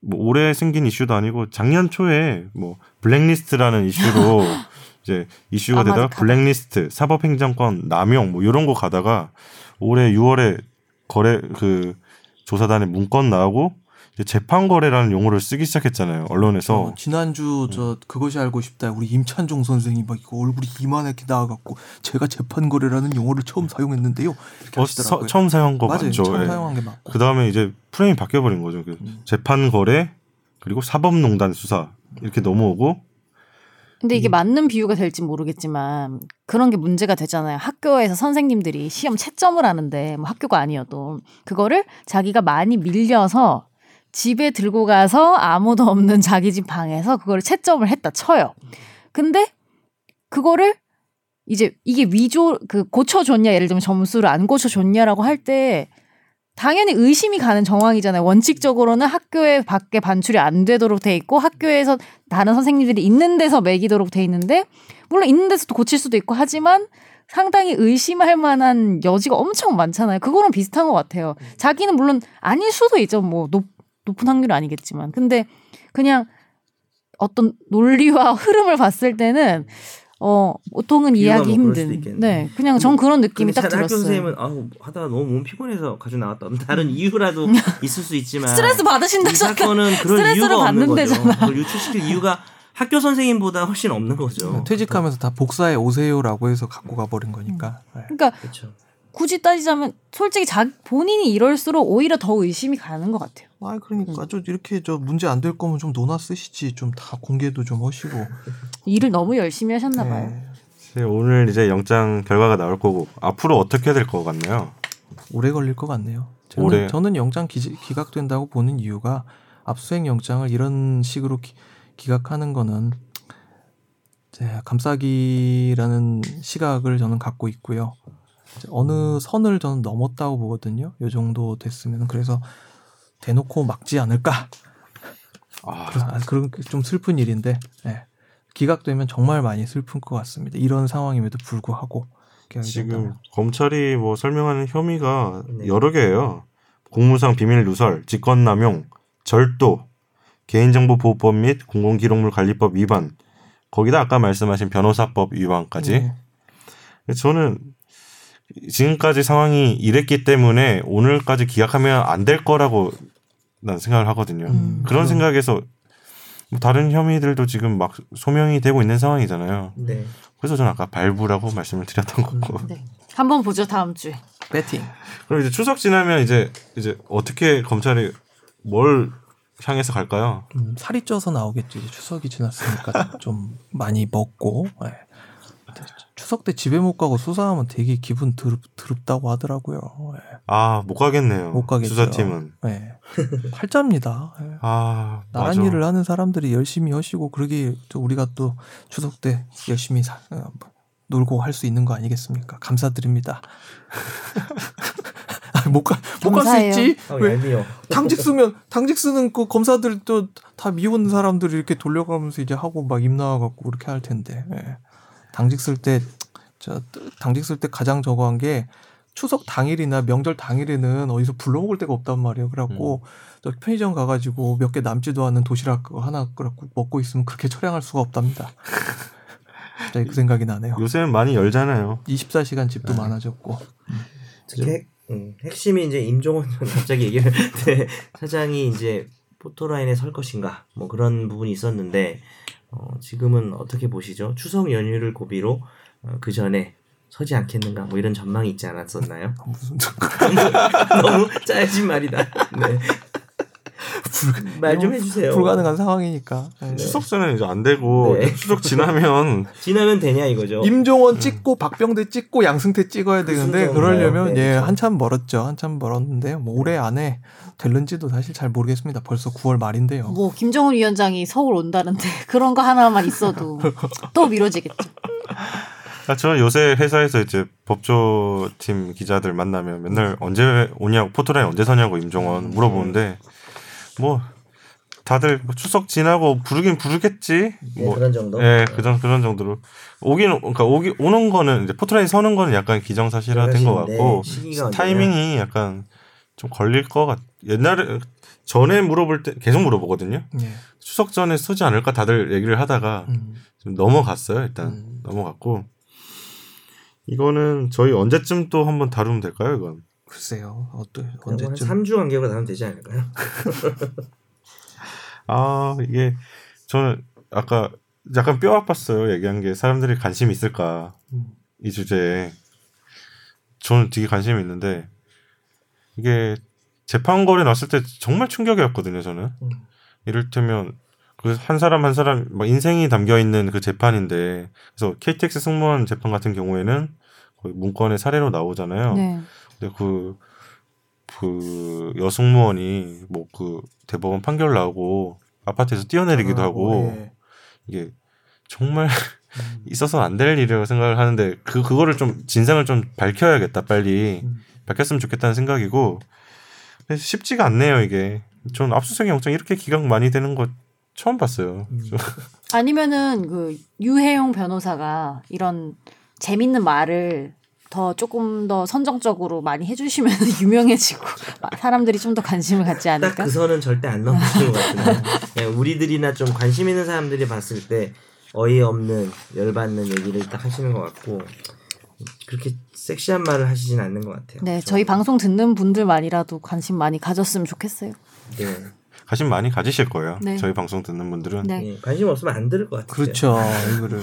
뭐 올해 생긴 이슈도 아니고 작년 초에 뭐 블랙리스트라는 이슈로 이제 이슈가 아. 되다가 블랙리스트 사법 행정권 남용 뭐 이런 거 가다가 올해 6월에 거래 그 조사단에 문건 나오고 재판 거래라는 용어를 쓰기 시작했잖아요 언론에서 어, 지난주 저 그것이 알고 싶다 우리 임찬종 선생이 막 이거 얼굴이 이만하게 나와갖고 제가 재판 거래라는 용어를 처음 사용했는데요. 이렇게 어, 하시더라고요. 서- 처음 사용한 거 맞아요. 맞죠? 처음 예. 사용한 게 맞고. 그 다음에 이제 프레임이 바뀌어 버린 거죠. 그 음. 재판 거래 그리고 사법농단 수사 이렇게 넘어오고 근데 이게 맞는 비유가 될지 모르겠지만 그런 게 문제가 되잖아요. 학교에서 선생님들이 시험 채점을 하는데 뭐 학교가 아니어도 그거를 자기가 많이 밀려서 집에 들고 가서 아무도 없는 자기 집 방에서 그거를 채점을 했다 쳐요. 근데 그거를 이제 이게 위조 그 고쳐줬냐 예를 들면 점수를 안 고쳐줬냐라고 할 때 당연히 의심이 가는 정황이잖아요. 원칙적으로는 학교에 밖에 반출이 안 되도록 돼 있고 학교에서 다른 선생님들이 있는 데서 매기도록 돼 있는데 물론 있는 데서도 고칠 수도 있고 하지만 상당히 의심할 만한 여지가 엄청 많잖아요. 그거랑 비슷한 것 같아요. 자기는 물론 아닐 수도 있죠. 뭐 높, 높은 확률은 아니겠지만 근데 그냥 어떤 논리와 흐름을 봤을 때는 어 보통은 이해하기 뭐 힘든. 네, 그냥 전 그런 느낌이 딱 들었어요. 선생님은 아우 하다가 너무 몸 피곤해서 가지고 나왔다. 다른 이유라도 있을 수 있지만 스트레스 이 받으신다잖아. 사건은 그런 스트레스를 이유가 없는 거죠. 받는데잖아. 그걸 유출시킬 이유가 학교 선생님보다 훨씬 없는 거죠. 네, 퇴직하면서 다 복사해 오세요라고 해서 갖고 가버린 거니까. 네. 그러니까. 굳이 따지자면 솔직히 자 본인이 이럴수록 오히려 더 의심이 가는 것 같아요. 아 그러니까 저 이렇게 저 문제 안 될 거면 좀 논아 쓰시지 좀 다 공개도 좀 하시고. 일을 너무 열심히 하셨나 봐요. 네. 오늘 이제 영장 결과가 나올 거고 앞으로 어떻게 될 것 같나요? 오래 걸릴 것 같네요. 저는, 오래. 저는 영장 기, 기각된다고 보는 이유가 압수수색 영장을 이런 식으로 기, 기각하는 거는 이제 감싸기라는 시각을 저는 갖고 있고요. 이제 어느 선을 저는 넘었다고 보거든요. 요 정도 됐으면 그래서 대놓고 막지 않을까? 아, 아, 그런 게좀 슬픈 일인데 예. 기각되면 정말 많이 슬픈 것 같습니다. 이런 상황임에도 불구하고 지금 된다면. 검찰이 뭐 설명하는 혐의가 네. 여러 개예요. 공무상 비밀 누설, 직권남용, 절도, 개인정보보호법 및 공공기록물 관리법 위반, 거기다 아까 말씀하신 변호사법 위반까지. 네. 저는 지금까지 상황이 이랬기 때문에 오늘까지 기각하면 안 될 거라고 난 생각을 하거든요. 음, 그런 생각에서 뭐 다른 혐의들도 지금 막 소명이 되고 있는 상황이잖아요. 네. 그래서 저는 아까 발부라고 말씀을 드렸던 거고. 네. 한번 보죠 다음 주에. 배팅. 그럼 이제 추석 지나면 이제 이제 어떻게 검찰이 뭘 향해서 갈까요? 음, 살이 쪄서 나오겠지. 이제 추석이 지났으니까 좀 많이 먹고. 예. 추석 때 집에 못 가고 수사하면 되게 기분 드럽, 드럽다고 하더라고요. 예. 아 못 가겠네요. 못 가겠죠. 수사팀은. 예. 팔자입니다. 예. 아 나란 맞아. 일을 하는 사람들이 열심히 하시고 그러기 또 우리가 또 추석 때 열심히 사, 어, 놀고 할 수 있는 거 아니겠습니까? 감사드립니다. 아, 못가 못갈수 감사해요. 있지? 어, 왜 얄미워. 당직 쓰면 당직 쓰는 그 검사들 또 다 미운 사람들이 이렇게 돌려가면서 이제 하고 막 입 나와갖고 그렇게 할 텐데 예. 당직 쓸 때 저 당직 쓸 때 가장 저거 한 게 추석 당일이나 명절 당일에는 어디서 불러 먹을 데가 없단 말이에요. 그래갖고 저 편의점 가가지고 몇 개 남지도 않는 도시락 하나 그래갖고 먹고 있으면 그렇게 처량할 수가 없답니다. 갑자기 그 생각이 나네요. 요새는 많이 열잖아요. 24시간 집도 많아졌고 특히 핵, 음, 핵심이 이제 임종원 전 갑자기 얘기를 네, 사장이 이제 포토라인에 설 것인가 뭐 그런 부분이 있었는데 어, 지금은 어떻게 보시죠? 추석 연휴를 고비로 어, 그 전에 서지 않겠는가 뭐 이런 전망이 있지 않았었나요? 무슨 너무 짜여진 말이다. 네. 말좀 해주세요. 불가능한 상황이니까. 예. 추석 전에 이제 안 되고 네. 추석 지나면 지나면 되냐 이거죠. 임종원 찍고 박병대 찍고 양승태 찍어야 되는데 순서인가요? 그러려면 네, 예 그렇죠. 한참 멀었죠 한참 멀었는데 뭐 올해 안에 될는지도 사실 잘 모르겠습니다 벌써 9월 말인데요 뭐 김정은 위원장이 서울 온다는데 그런 거 하나만 있어도 또 미뤄지겠죠. 아, 저 요새 회사에서 이제 법조팀 기자들 만나면 맨날 언제 오냐고 포토라인 언제 서냐고 임종원 물어보는데 뭐 다들 뭐 추석 지나고 부르긴 부르겠지. 네, 뭐 그런 정도. 예, 그런 그런 정도로 오기는 그러니까 오기 오는 거는 이제 포토라인 서는 거는 약간 기정사실화된 것 같고 언제냐? 타이밍이 약간 좀 걸릴 것 같. 옛날에 전에 물어볼 때 계속 물어보거든요. 예. 추석 전에 서지 않을까 다들 얘기를 하다가 음. 좀 넘어갔어요. 일단 음. 넘어갔고 이거는 저희 언제쯤 또 한번 다루면 될까요? 이건 글쎄요 어떠, 한 언제쯤 3주 간격으로 나면 되지 않을까요? 아 이게 저는 아까 약간 뼈 아팠어요. 얘기한 게 사람들이 관심 있을까 음. 이 주제에 저는 되게 관심이 있는데 이게 재판거래 났을 때 정말 충격이었거든요. 저는 음. 이를테면 그한 사람 한 사람 막 인생이 담겨 있는 그 재판인데 그래서 KTX 승무원 재판 같은 경우에는 거의 문건의 사례로 나오잖아요. 네. 근데 그, 그 여승무원이 뭐 그 대법원 판결 나오고 아파트에서 뛰어내리기도 하고 예. 이게 정말 있어서는 안 될 일이라고 생각을 하는데 그 그거를 좀 진상을 좀 밝혀야겠다 빨리 음. 밝혔으면 좋겠다는 생각이고 쉽지가 않네요 이게 저는 압수수색 영장 이렇게 기각 많이 되는 거 처음 봤어요. 음. 좀 아니면은 그 유해용 변호사가 이런 재밌는 말을 더 조금 더 선정적으로 많이 해주시면 유명해지고 사람들이 좀 더 관심을 갖지 딱 않을까? 그 선은 절대 안 넘으시는 것 같은데 예, 우리들이나 좀 관심 있는 사람들이 봤을 때 어이없는 열받는 얘기를 딱 하시는 것 같고 그렇게 섹시한 말을 하시진 않는 것 같아요. 네, 저- 저희 방송 듣는 분들만이라도 관심 많이 가졌으면 좋겠어요. 네. 관심 많이 가지실 거예요. 네. 저희 방송 듣는 분들은 네. 예, 관심 없으면 안 들을 것 같아요. 그렇죠 이거를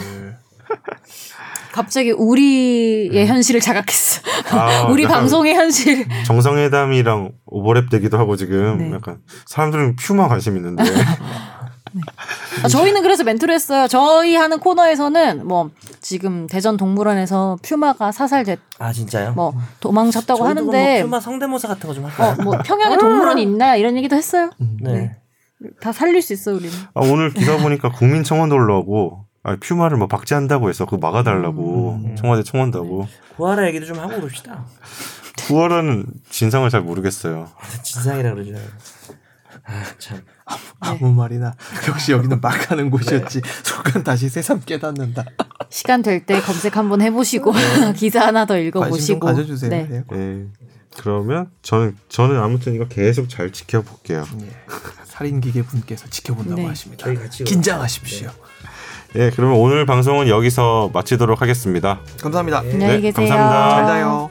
갑자기 우리의 현실을 자각했어. 아, 우리 방송의 현실. 정상회담이랑 오버랩 되기도 하고 지금 네. 약간 사람들은 퓨마 관심 있는데 아, 저희는 그래서 멘트를 했어요. 저희 하는 코너에서는 뭐 지금 대전 동물원에서 퓨마가 사살됐, 아 진짜요? 뭐 도망쳤다고 저희도 하는데, 뭐 퓨마 성대모사 같은 거 좀 할까요? 어, 뭐 평양에 동물원이 있나 이런 얘기도 했어요. 음. 네. 다 살릴 수 있어 우리는. 아, 오늘 기사 보니까 국민청원도 올라오고 아, 퓨마를 뭐 박제한다고 해서 그거 막아달라고 음. 청와대 청원다고 구하라 얘기도 좀 하고 그럽시다. 9월은 진상을 잘 모르겠어요. 진상이라 그러죠. 아 참. 아무 말이나 역시 여기는 막 하는 곳이었지. 순간 다시 새삼 깨닫는다. 시간 될 때 검색 한번 해보시고 기사 하나 더 관심 좀 읽어보시고. 가져주세요. 네. 네. 예. 그러면 저는 저는 아무튼 이거 계속 잘 지켜볼게요. 예. 살인기계 분께서 지켜본다고 네. 하십니다. 저희 같이 긴장하십시오. 예, 그러면 오늘 방송은 여기서 마치도록 하겠습니다. 감사합니다. 네. 안녕히 계세요. 감사합니다. 잘 자요.